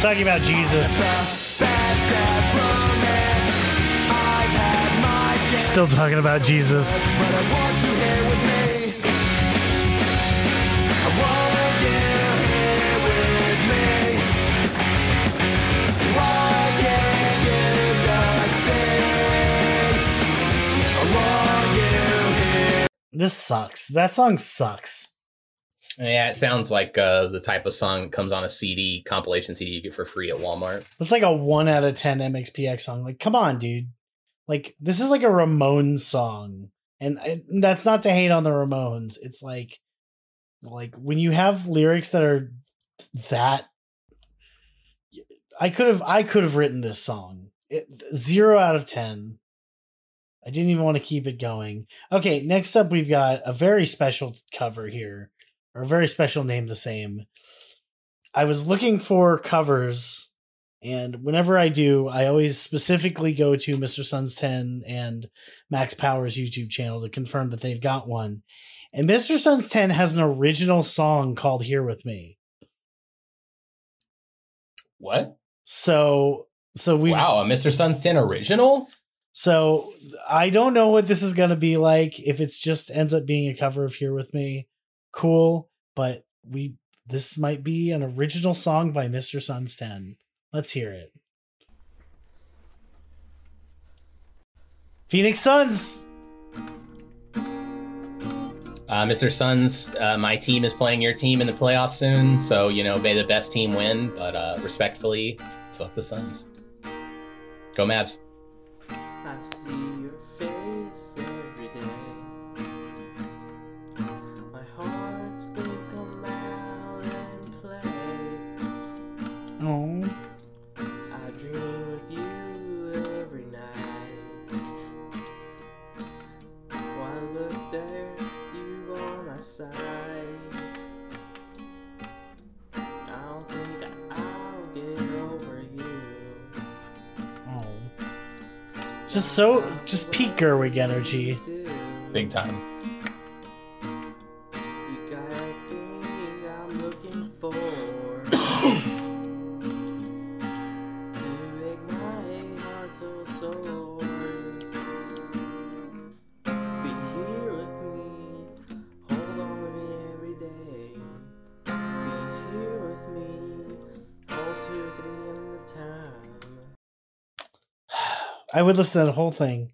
You about Jesus. Still talking about Jesus. This sucks. That song sucks. Yeah, it sounds like uh, the type of song that comes on a CD, compilation CD you get for free at Walmart. It's like a one out of ten MXPX song. Like, come on, dude. Like, this is like a Ramones song, and, and that's not to hate on the Ramones. It's like, like when you have lyrics that are that. I could have I could have written this song. It, zero out of ten. I didn't even want to keep it going. Okay, next up we've got a very special cover here, or a very special name the same. I was looking for covers and whenever I do, I always specifically go to Mr. Sun's 10 and Max Power's YouTube channel to confirm that they've got one. And Mr. Sun's 10 has an original song called Here With Me. What? So so we wow, a Mr. Sun's 10 original? so I don't know what this is gonna be like. If it's just ends up being a cover of Here With Me, cool. But we this might be an original song by Mr. Sun's 10. Let's hear it. Phoenix Suns. Uh, Mr. Suns, uh, my team is playing your team in the playoffs soon, so you know, may the best team win. But uh, respectfully, fuck the Suns. Go Mavs. I so just peak Gerwig energy. Big time. Would listen to the whole thing.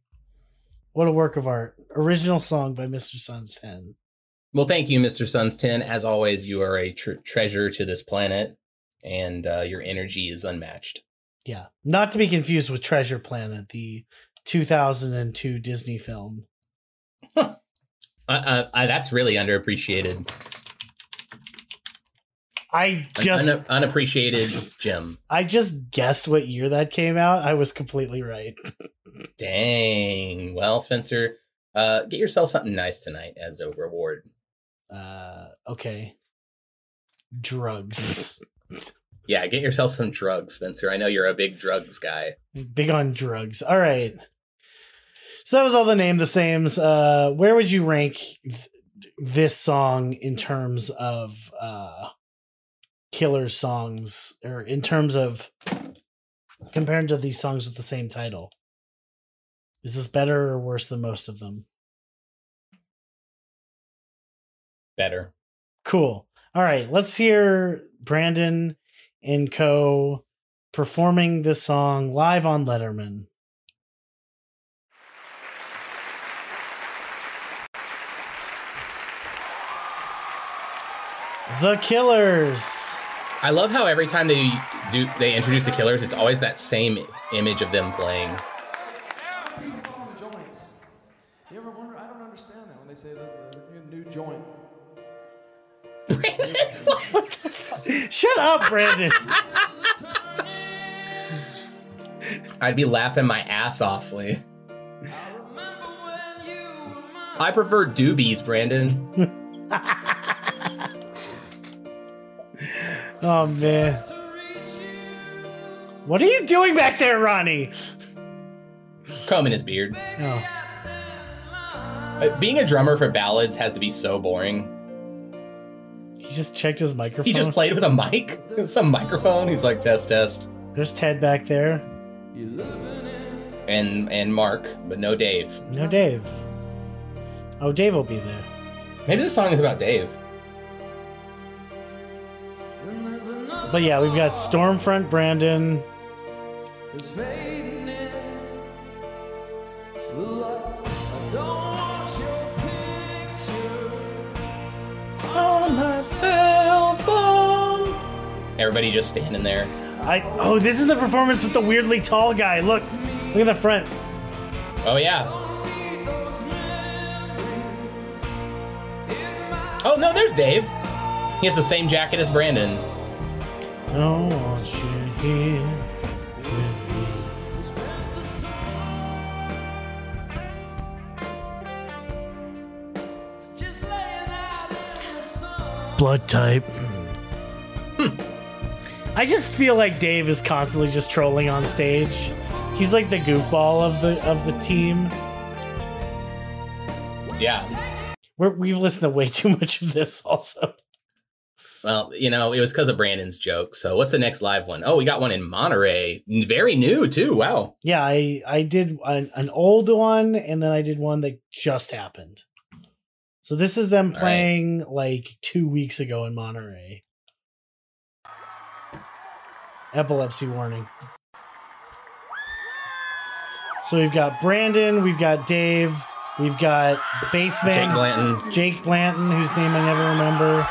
What a work of art. Original song by Mr. Suns 10. Well, thank you, Mr. Suns 10. As always, you are a tr- treasure to this planet, and uh, your energy is unmatched. Yeah. Not to be confused with Treasure Planet, the 2002 Disney film. Uh, uh, uh, that's really underappreciated. I just un- unappreciated gem. I just guessed what year that came out. I was completely right. Dang. Well, Spencer, uh, get yourself something nice tonight as a reward. Uh okay. Drugs. Yeah, get yourself some drugs, Spencer. I know you're a big drugs guy. Big on drugs. All right. So that was all the name the sames. Uh where would you rank th- this song in terms of uh Killers songs, or in terms of compared to these songs with the same title? Is this better or worse than most of them? Better. Cool. All right, let's hear Brandon and Co. performing this song live on Letterman. The Killers. I love how every time they do they introduce the killers, it's always that same image of them playing. joints. You ever wonder? I don't understand that when they say that the new joint. Shut up, Brandon. I'd be laughing my ass off, Lee. I prefer doobies, Brandon. oh man. What are you doing back there, Ronnie? Combing his beard. Oh. Uh, Being a drummer for ballads has to be so boring. He just checked his microphone. He just played with a mic, some microphone. He's like test test, There's Ted back there. and and Mark, but no Dave. No Dave. Oh, Dave will be there. Maybe the song is about Dave. But yeah, we've got Stormfront Brandon. is fading in. The light, I don't want your picture. On my cell phone. Everybody just standing there. I oh, this is the performance with the weirdly tall guy. Look, look at the front. Oh yeah. Oh no, there's Dave. He has the same jacket as Brandon. Don't want you here. Just laying out in the sun. Blood type. Hmm. I just feel like Dave is constantly just trolling on stage. He's like the goofball of the of the team. Yeah. We're, we've listened to way too much of this. Also, Well, you know, it was because of Brandon's joke. So what's the next live one? Oh, we got one in Monterey. Very new too. Wow. yeah, I I did an, an old one, and then I did one that just happened. So this is them right. playing like two weeks ago in Monterey. Epilepsy warning. So we've got Brandon, we've got Dave, we've got Bassman, Jake Blanton. Jake Blanton, whose name I never remember,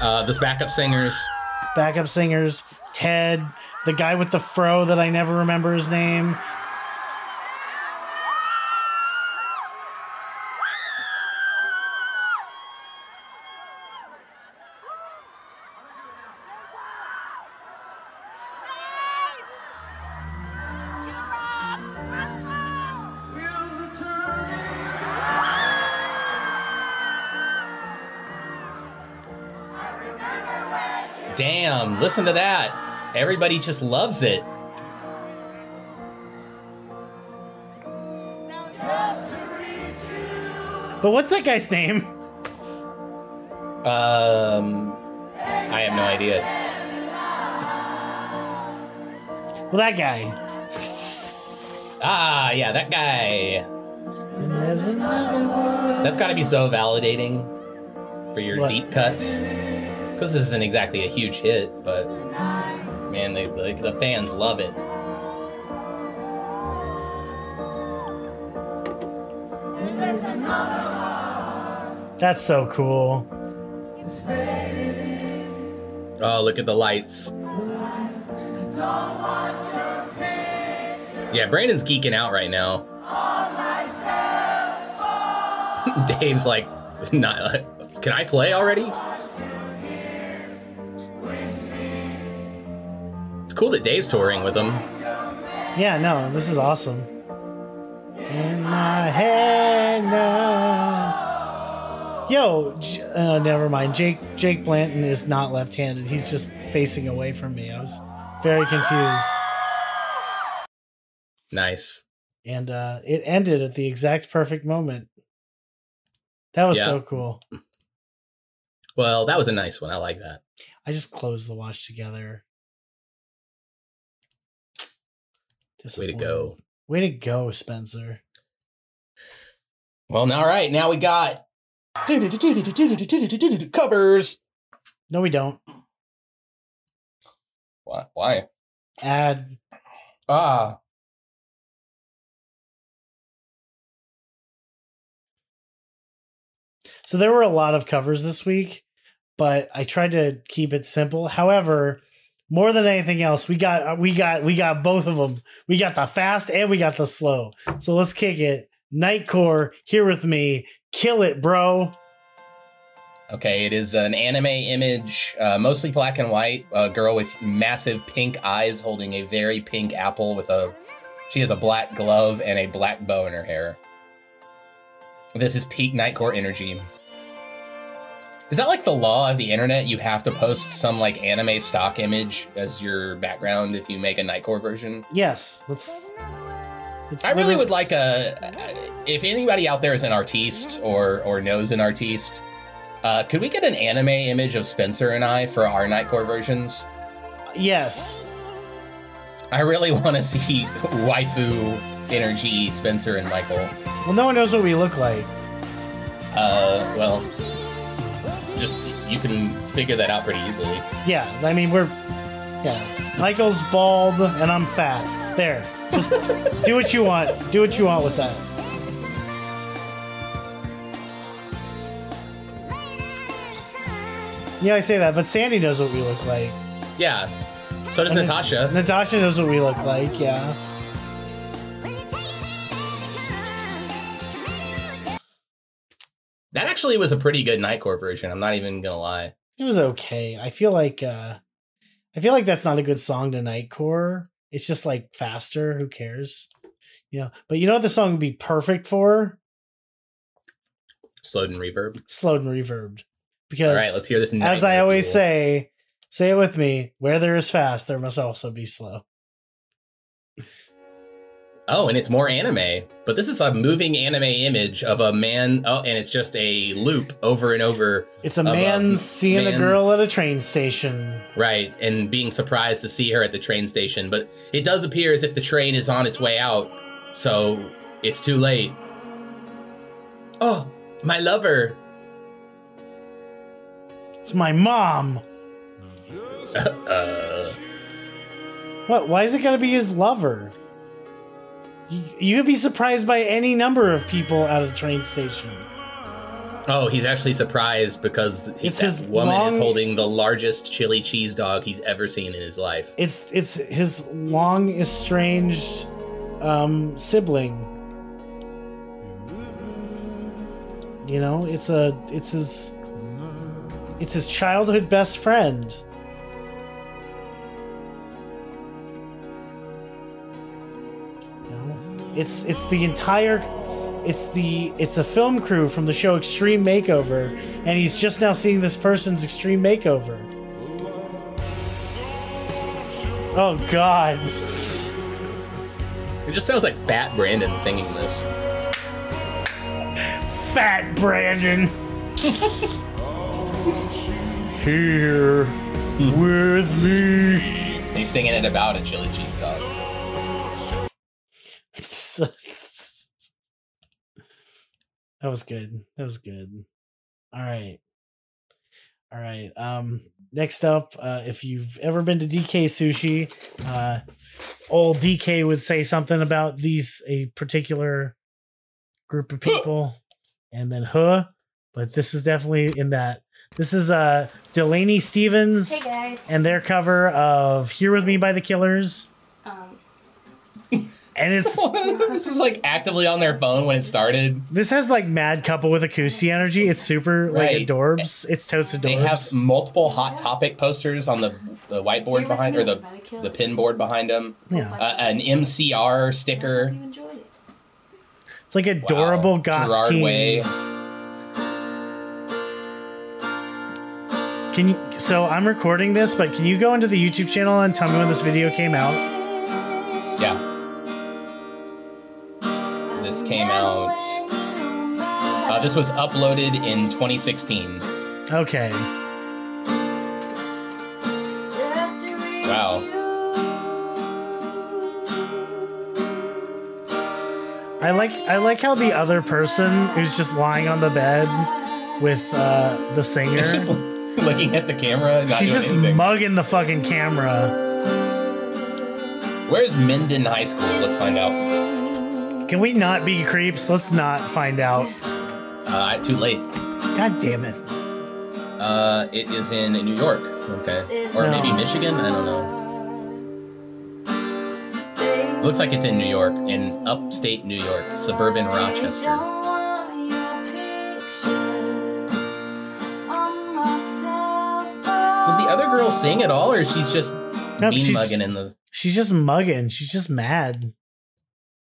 Uh, this backup singers. backup singers, Ted, the guy with the fro that I never remember his name. Listen to that. Everybody just loves it. But what's that guy's name? Um, I have no idea. Well, that guy. Ah, yeah, that guy. And there's another one. That's got to be so validating for your What? deep cuts. Because this isn't exactly a huge hit, but man, they, like the fans love it. That's so cool. Oh, look at the lights. Yeah, Brandon's geeking out right now. Dave's like, not. Can I play already? Cool that Dave's touring with them. Yeah, no, this is awesome. In my head now. Yo, uh, never mind. Jake Jake Blanton is not left-handed. He's just facing away from me. I was very confused, Nice. and uh, it ended at the exact perfect moment. That was Yeah. so cool. Well, that was a nice one. I like that. I just closed the watch together. Way to go. Way to go, Spencer. Well, now, all right. Now we got covers. No, we don't. Why? Why? Add. Ah. So there were a lot of covers this week, but I tried to keep it simple. However, more than anything else, we got we got we got both of them. We got the fast and we got the slow. So let's kick it. Nightcore, here with me. Kill it, bro. Okay, it is an anime image, uh, mostly black and white. A girl with massive pink eyes holding a very pink apple with a. She has a black glove and a black bow in her hair. This is peak Nightcore energy. Is that like the law of the internet? You have to post some like anime stock image as your background if you make a Nightcore version? Yes, let's. It's I really would like a. If anybody out there is an artiste or or knows an artiste, uh, could we get an anime image of Spencer and I for our Nightcore versions? Yes. I really want to see waifu energy Spencer and Michael. Well, no one knows what we look like. Uh, well, just you can figure that out pretty easily. Yeah, I mean we're. Yeah, Michael's bald and I'm fat. There, just do what you want. Do what you want with that. Yeah, I say that, but Sandy knows what we look like. Yeah. So does And Natasha. Natasha knows what we look like. Yeah. That actually was a pretty good Nightcore version. I'm not even gonna lie. It was okay. I feel like uh I feel like that's not a good song to nightcore. It's just like faster. Who cares? You know, but you know what the song would be perfect for? Slowed and reverb. Slowed and reverbed. Because All right, let's hear this. as I always fuel. say, say it with me, where there is fast, there must also be slow. Oh, and it's more anime. But this is a moving anime image of a man. Oh, and it's just a loop over and over. It's a Of a man seeing a girl at a train station. Right, and being surprised to see her at the train station. But it does appear as if the train is on its way out. So it's too late. Oh, my lover. It's my mom. Uh, What? Why is it gotta be his lover? You, you could be surprised by any number of people at a train station. oh, he's actually surprised because It's his woman is holding the largest chili cheese dog he's ever seen in his life. It's it's his long estranged um, sibling. You know, it's a it's his it's his childhood best friend. It's it's the entire it's the it's a film crew from the show Extreme Makeover, and he's just now seeing this person's extreme makeover. Oh God. It just sounds like Fat Brandon singing this. Fat Brandon. Here hmm. with me. He's singing it about a chili cheese dog. that was good. That was good. All right. All right. Um next up, uh if you've ever been to DK Sushi, uh old DK would say something about these a particular group of people and then huh, but this is definitely in that. This is uh Delaney Stevens Hey guys. and their cover of Here With Me by the Killers. And it's this is like actively on their phone when it started. this has like mad couple with acoustic energy. It's super like Right. adorbs. It's totes adorbs. They have multiple hot topic posters on the, the whiteboard behind or the me the pin board behind them. yeah. Uh, an MCR sticker. you enjoyed it. It's like adorable Wow. goth Gerard teens. Way. Can you? So I'm recording this, but can you go into the YouTube channel and tell me when this video came out? Yeah. Came out. Uh, this was uploaded in 2016. Okay. Wow. I like I like how the other person who's just lying on the bed with uh, the singer. It's just looking at the camera. She's just anything. mugging the fucking camera. Where's Minden High School? Let's find out. Can we not be creeps? Let's not find out. Uh, too late. God damn it. Uh, it is in New York. Okay. Or No. maybe Michigan. I don't know. Looks like it's in New York, in upstate New York, suburban Rochester. Does the other girl sing at all, or she's just Nope, bean she's- mugging in the She's just mugging. She's just mad.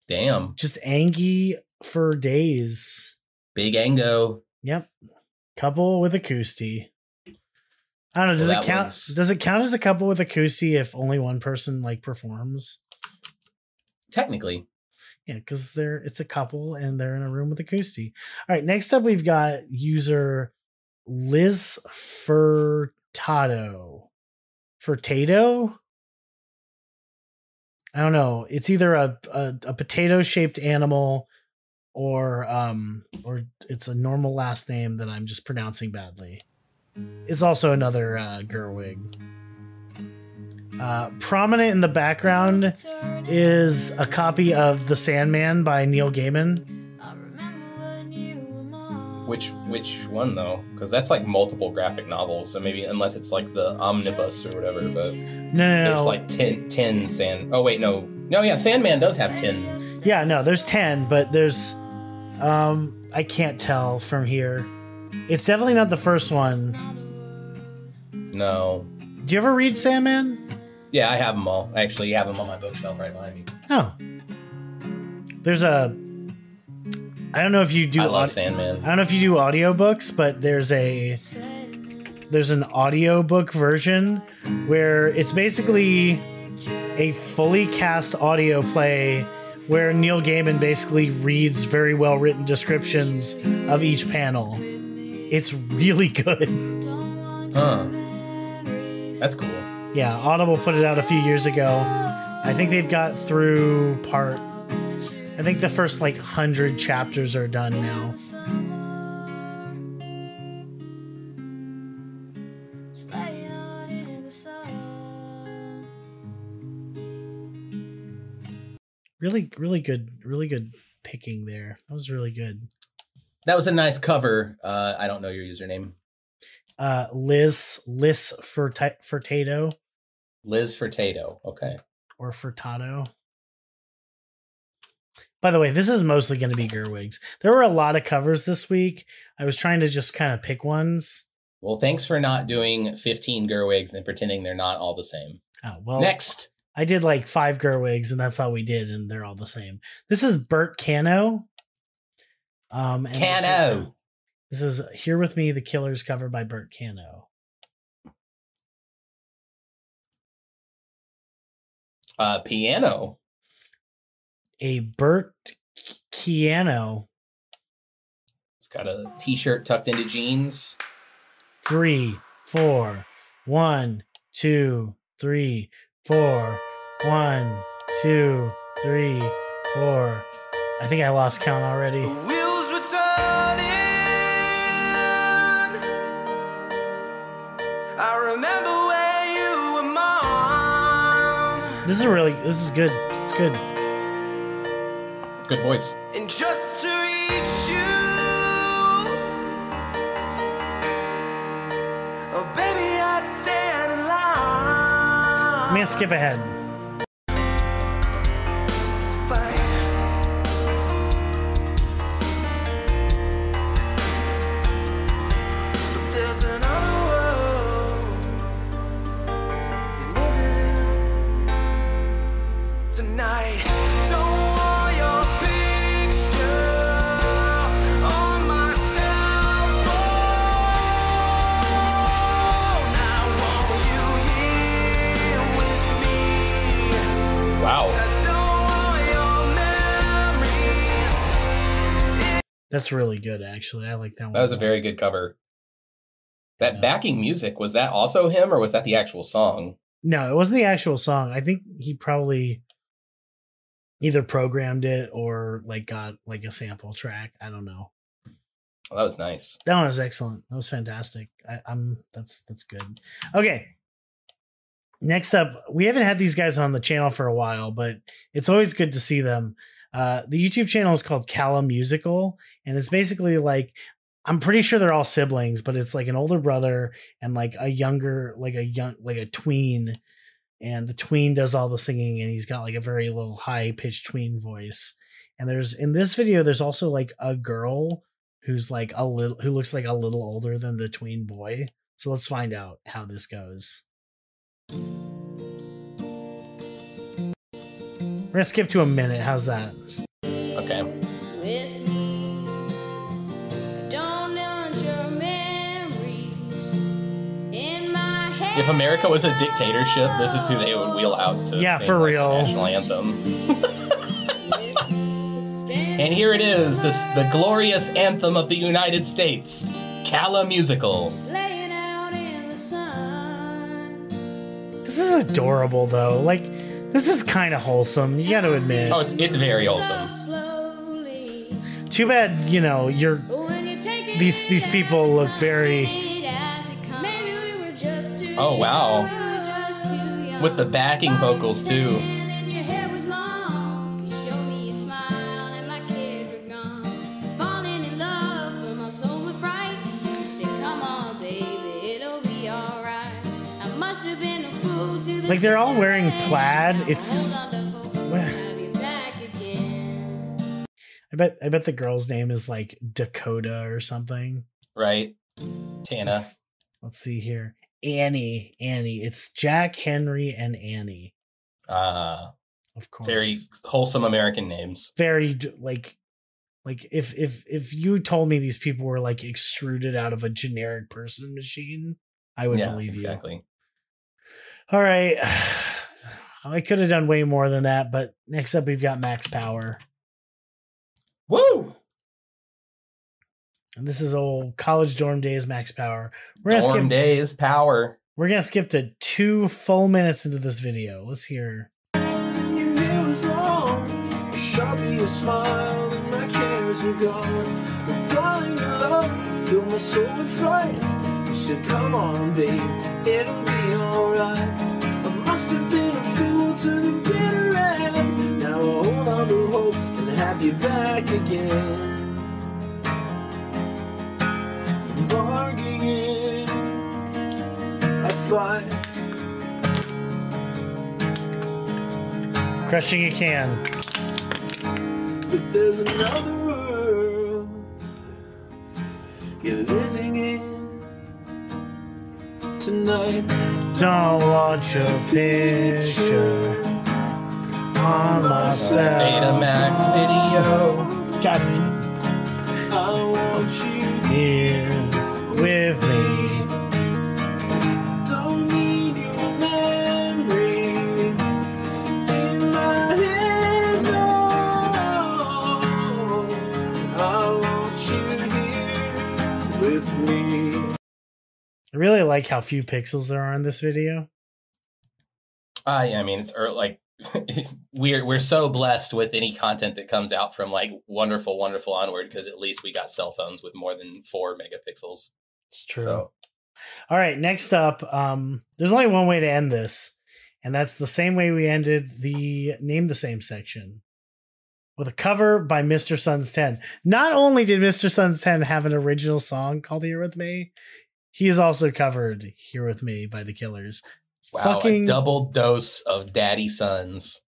Damn Just angry for days. big ango? Yep. Couple with acoustic. I don't know. Does Well, it count? was- Does it count as a couple with acoustic if only one person like performs? Technically, Yeah, because they're it's a couple and they're in a room with acoustic. All right. Next up, we've got user Liz Furtado. Furtado. I don't know. It's either a a, a potato shaped animal or um or it's a normal last name that I'm just pronouncing badly. It's also another uh, Gerwig. Uh, prominent in the background is a copy of The Sandman by Neil Gaiman. Which which one though? Because that's like multiple graphic novels. So maybe unless it's like the omnibus or whatever, but No, no, there's no. like 10, 10 sand. Oh wait, no, no, yeah, Sandman does have ten. yeah, no, there's 10, but there's um I can't tell from here. It's definitely not the first one. No, Do you ever read Sandman? yeah, I have them all. I actually have them on my bookshelf right behind me. Oh. There's a I don't know if you do I love Sandman. I don't know if you do audiobooks, but there's a there's an audiobook version where it's basically a fully cast audio play where Neil Gaiman basically reads very well written descriptions of each panel. It's really good. Huh? That's cool. Yeah, Audible put it out a few years ago. I think they've got through part I think the first like 100 chapters are done now. Really really good really good picking there. That was really good. That was a nice cover. Uh, I don't know your username. Uh Liz Liz Furta- Furtado Liz Furtado. Okay. or Furtado. By the way, this is mostly going to be Gerwigs. There were a lot of covers this week. I was trying to just kind of pick ones. Well, thanks for not doing 15 Gerwigs and pretending they're not all the same. Oh, well, Next. I did like five Gerwigs, and that's all we did, and they're all the same. This is Bert Cano. Um, and this is- Cano. This is Here With Me, The Killers cover by Bert Cano. Uh, piano. A Bert Keano. It's got a t-shirt tucked into jeans. three, four, one, two, three, four, one, two, three, four. I think I lost count already. Wheels were turning. I remember where you were mom. This is really, this is good. This is good. Good voice. And just to reach you. Oh, baby, I'd stand in line. I'm gonna skip ahead. That's really good, actually. I like that one. That was a very good cover. That backing music was that also him or was that the actual song? No, it wasn't the actual song. I think he probably either programmed it or like got like a sample track. I don't know. Oh, that was nice. That one was excellent. That was fantastic. I, I'm that's that's good. Okay. Next up, we haven't had these guys on the channel for a while, but it's always good to see them. Uh, the YouTube channel is called Callum Musical, and it's basically like I'm pretty sure they're all siblings, but it's like an older brother and like a younger, like a young, like a tween, and the tween does all the singing, and he's got like a very little high pitched tween voice. And there's in this video, there's also like a girl who's like a little, who looks like a little older than the tween boy. So let's find out how this goes. We're gonna skip to a minute. How's that? Okay. with me. Don't want your memories in my head. If America was a dictatorship, this is who they would wheel out to Yeah, sing, for like, the real. national anthem. And here it is, this the glorious anthem of the United States, Calla Musical. out in the sun. This is adorable though. Like, this is kind of wholesome. You got to admit. Oh, it's, it's very wholesome. Too bad, you know, you're When you take it these these people look very. as it comes. Maybe we were just too Oh, wow. young. We were just too young. With the backing vocals too. Like, they're all wearing plaid. It's- on to hope Well- I'll be back again. I bet. I bet the girl's name is like Dakota or something. Right? Tana. Let's, let's see here. Annie. Annie. It's Jack, Henry, and Annie. Uh, Of course. very wholesome American names. very like like if if if you told me these people were like extruded out of a generic person machine i would yeah, believe you exactly. All right. I could have done way more than that but next up we've got max power. Woo! and this is old college dorm days max power. We're gonna Dorm skip days power. we're gonna skip to two full minutes into this video. Let's hear You knew was wrong. You shot me a smile and my cares were gone. I'm falling in love, fill my soul with fright. You said, Come on, babe, it'll be alright. I must have been a fool to the bitter end. Now I hold on to hope and have you back again. Bargaining, I fight. crushing a can But there's another world you're living in tonight. don't want your picture on myself Betamax video. God, I want you. here with me I really like how few pixels there are in this video. Uh, yeah, I mean, it's ear like we're we're so blessed with any content that comes out from like wonderful, wonderful onward because at least we got cell phones with more than four megapixels. It's true. So All right, next up, um, there's only one way to end this, and that's the same way we ended the name the same section with a cover by Mr. Sons 10. Not only did Mr. Sons 10 have an original song called Here With Me, he is also covered Here With Me by the Killers. wow, Fucking a double dose of daddy sons.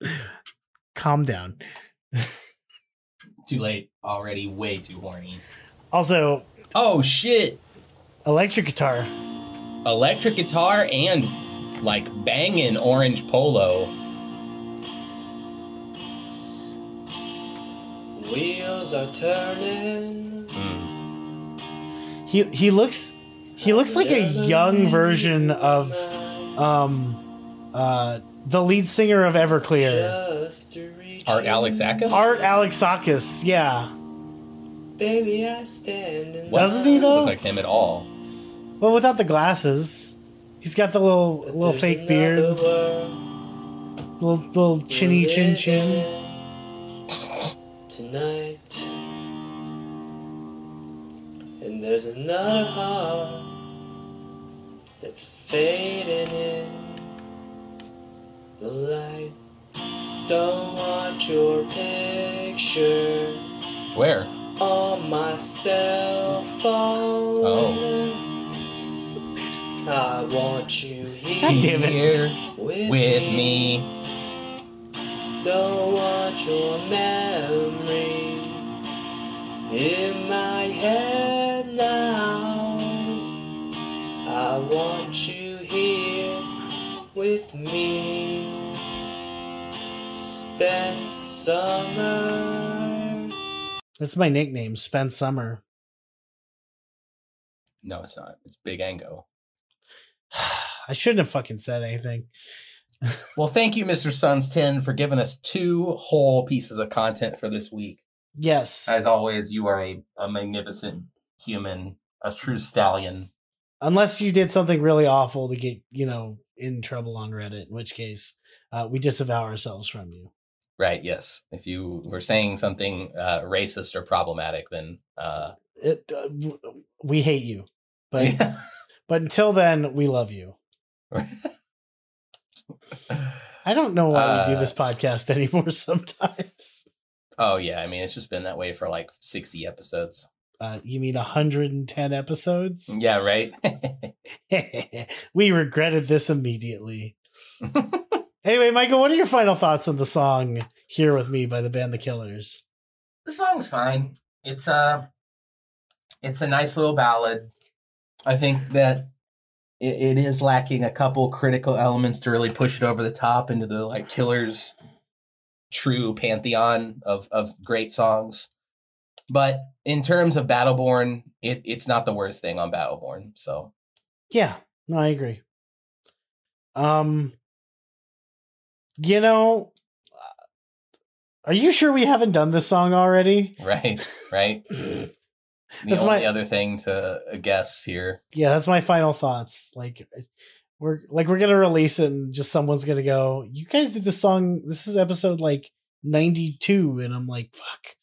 calm down. Too late already. Way too horny. Also, Oh shit! electric guitar. Electric guitar and like banging orange polo. Wheels are turning. Mm. He he looks he looks like a young version of um uh the lead singer of Everclear. Just to reach Art Alexakis. Art Alexakis, yeah. Baby, I stand in Doesn't he, Doesn't though? look like him at all. Well, without the glasses, he's got the little little fake beard, world little little chinny chin chin. Tonight. There's another heart that's fading in the light. Don't want your picture Where? on my cell phone. Oh. I want you here God damn it. Here with, with me. me. Don't want your memory in my head now. I want you here with me. Spend summer. That's my nickname, Spence Summer. No, it's not. It's Big Ango. I shouldn't have fucking said anything. Well, thank you, Mr. Suns 10, for giving us two whole pieces of content for this week. Yes. As always, you are a, a magnificent human, a true stallion. Unless you did something really awful to get, you know, in trouble on Reddit, in which case uh, we disavow ourselves from you. Right, yes. If you were saying something uh, racist or problematic, then uh, It, uh, we hate you. But but until then, we love you. I don't know why we do Uh, this podcast anymore sometimes. oh, yeah. I mean, it's just been that way for like 60 episodes. Uh, you mean 110 episodes? Yeah, right? we regretted this immediately. anyway, Michael, what are your final thoughts on the song "Here with Me" by the band The Killers? the song's fine. It's a it's a nice little ballad. I think that it, it is lacking a couple critical elements to really push it over the top into the like Killers true pantheon of of great songs. But in terms of Battleborn, it, it's not the worst thing on Battleborn. So Yeah, no, I agree. Um, you know, uh, are you sure we haven't done this song already? right, right. The That's only my- other thing to guess here. Yeah, that's my final thoughts. Like, we're like we're gonna release it, and just someone's gonna go, "You guys did this song. This is episode like ninety two, and I'm like, "Fuck."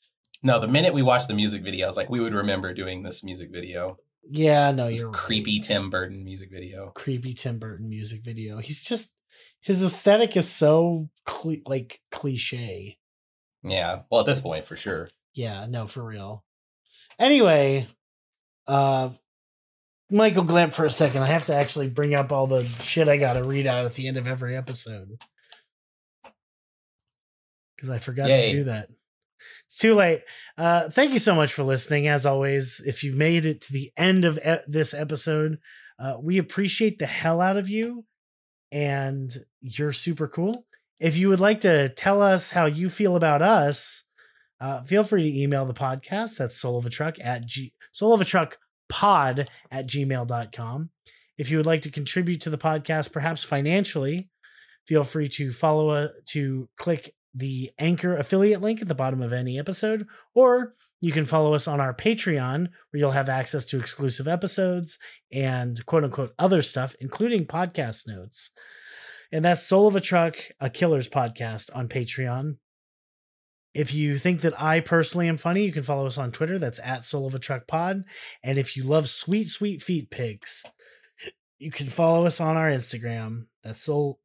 No, the minute we watched the music video, I was like, we would remember doing this music video. Yeah, no, This you're creepy right. Tim Burton music video. creepy Tim Burton music video. He's just his aesthetic is so like cliche. Yeah. Well, at this point, for sure. Yeah, no, for real. Anyway, uh Michael Glamp for a second. I have to actually bring up all the shit I gotta read out at the end of every episode. Because I forgot Yay. to do that. It's too late. Uh thank you so much for listening. As always, if you've made it to the end of e- this episode, uh, we appreciate the hell out of you and you're super cool. If you would like to tell us how you feel about us, uh, feel free to email the podcast. That's soul of a truck at g soul of a truck pod at gmail.com. If you would like to contribute to the podcast, perhaps financially, feel free to follow uh, to click the anchor affiliate link at the bottom of any episode, or you can follow us on our Patreon, where you'll have access to exclusive episodes and quote unquote other stuff, including podcast notes. And that's Soul of a Truck, a killer's podcast on Patreon. If you think that I personally am funny, you can follow us on Twitter. That's at Soul of a Truck Pod. And if you love sweet, sweet feet pigs, you can follow us on our Instagram. That's soul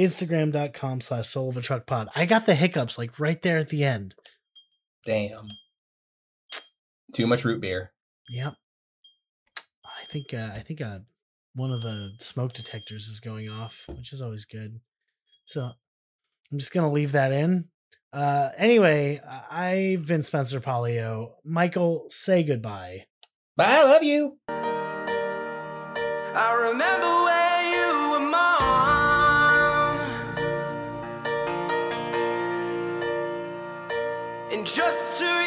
Instagram.com slash soul of a truck pod. I got the hiccups like right there at the end. Damn. Too much root beer. Yep. I think uh, I think uh, one of the smoke detectors is going off, which is always good. So I'm just gonna leave that in. Uh, anyway, I- I've been Spencer Polio. Michael, say goodbye. Bye. I love you. I remember just to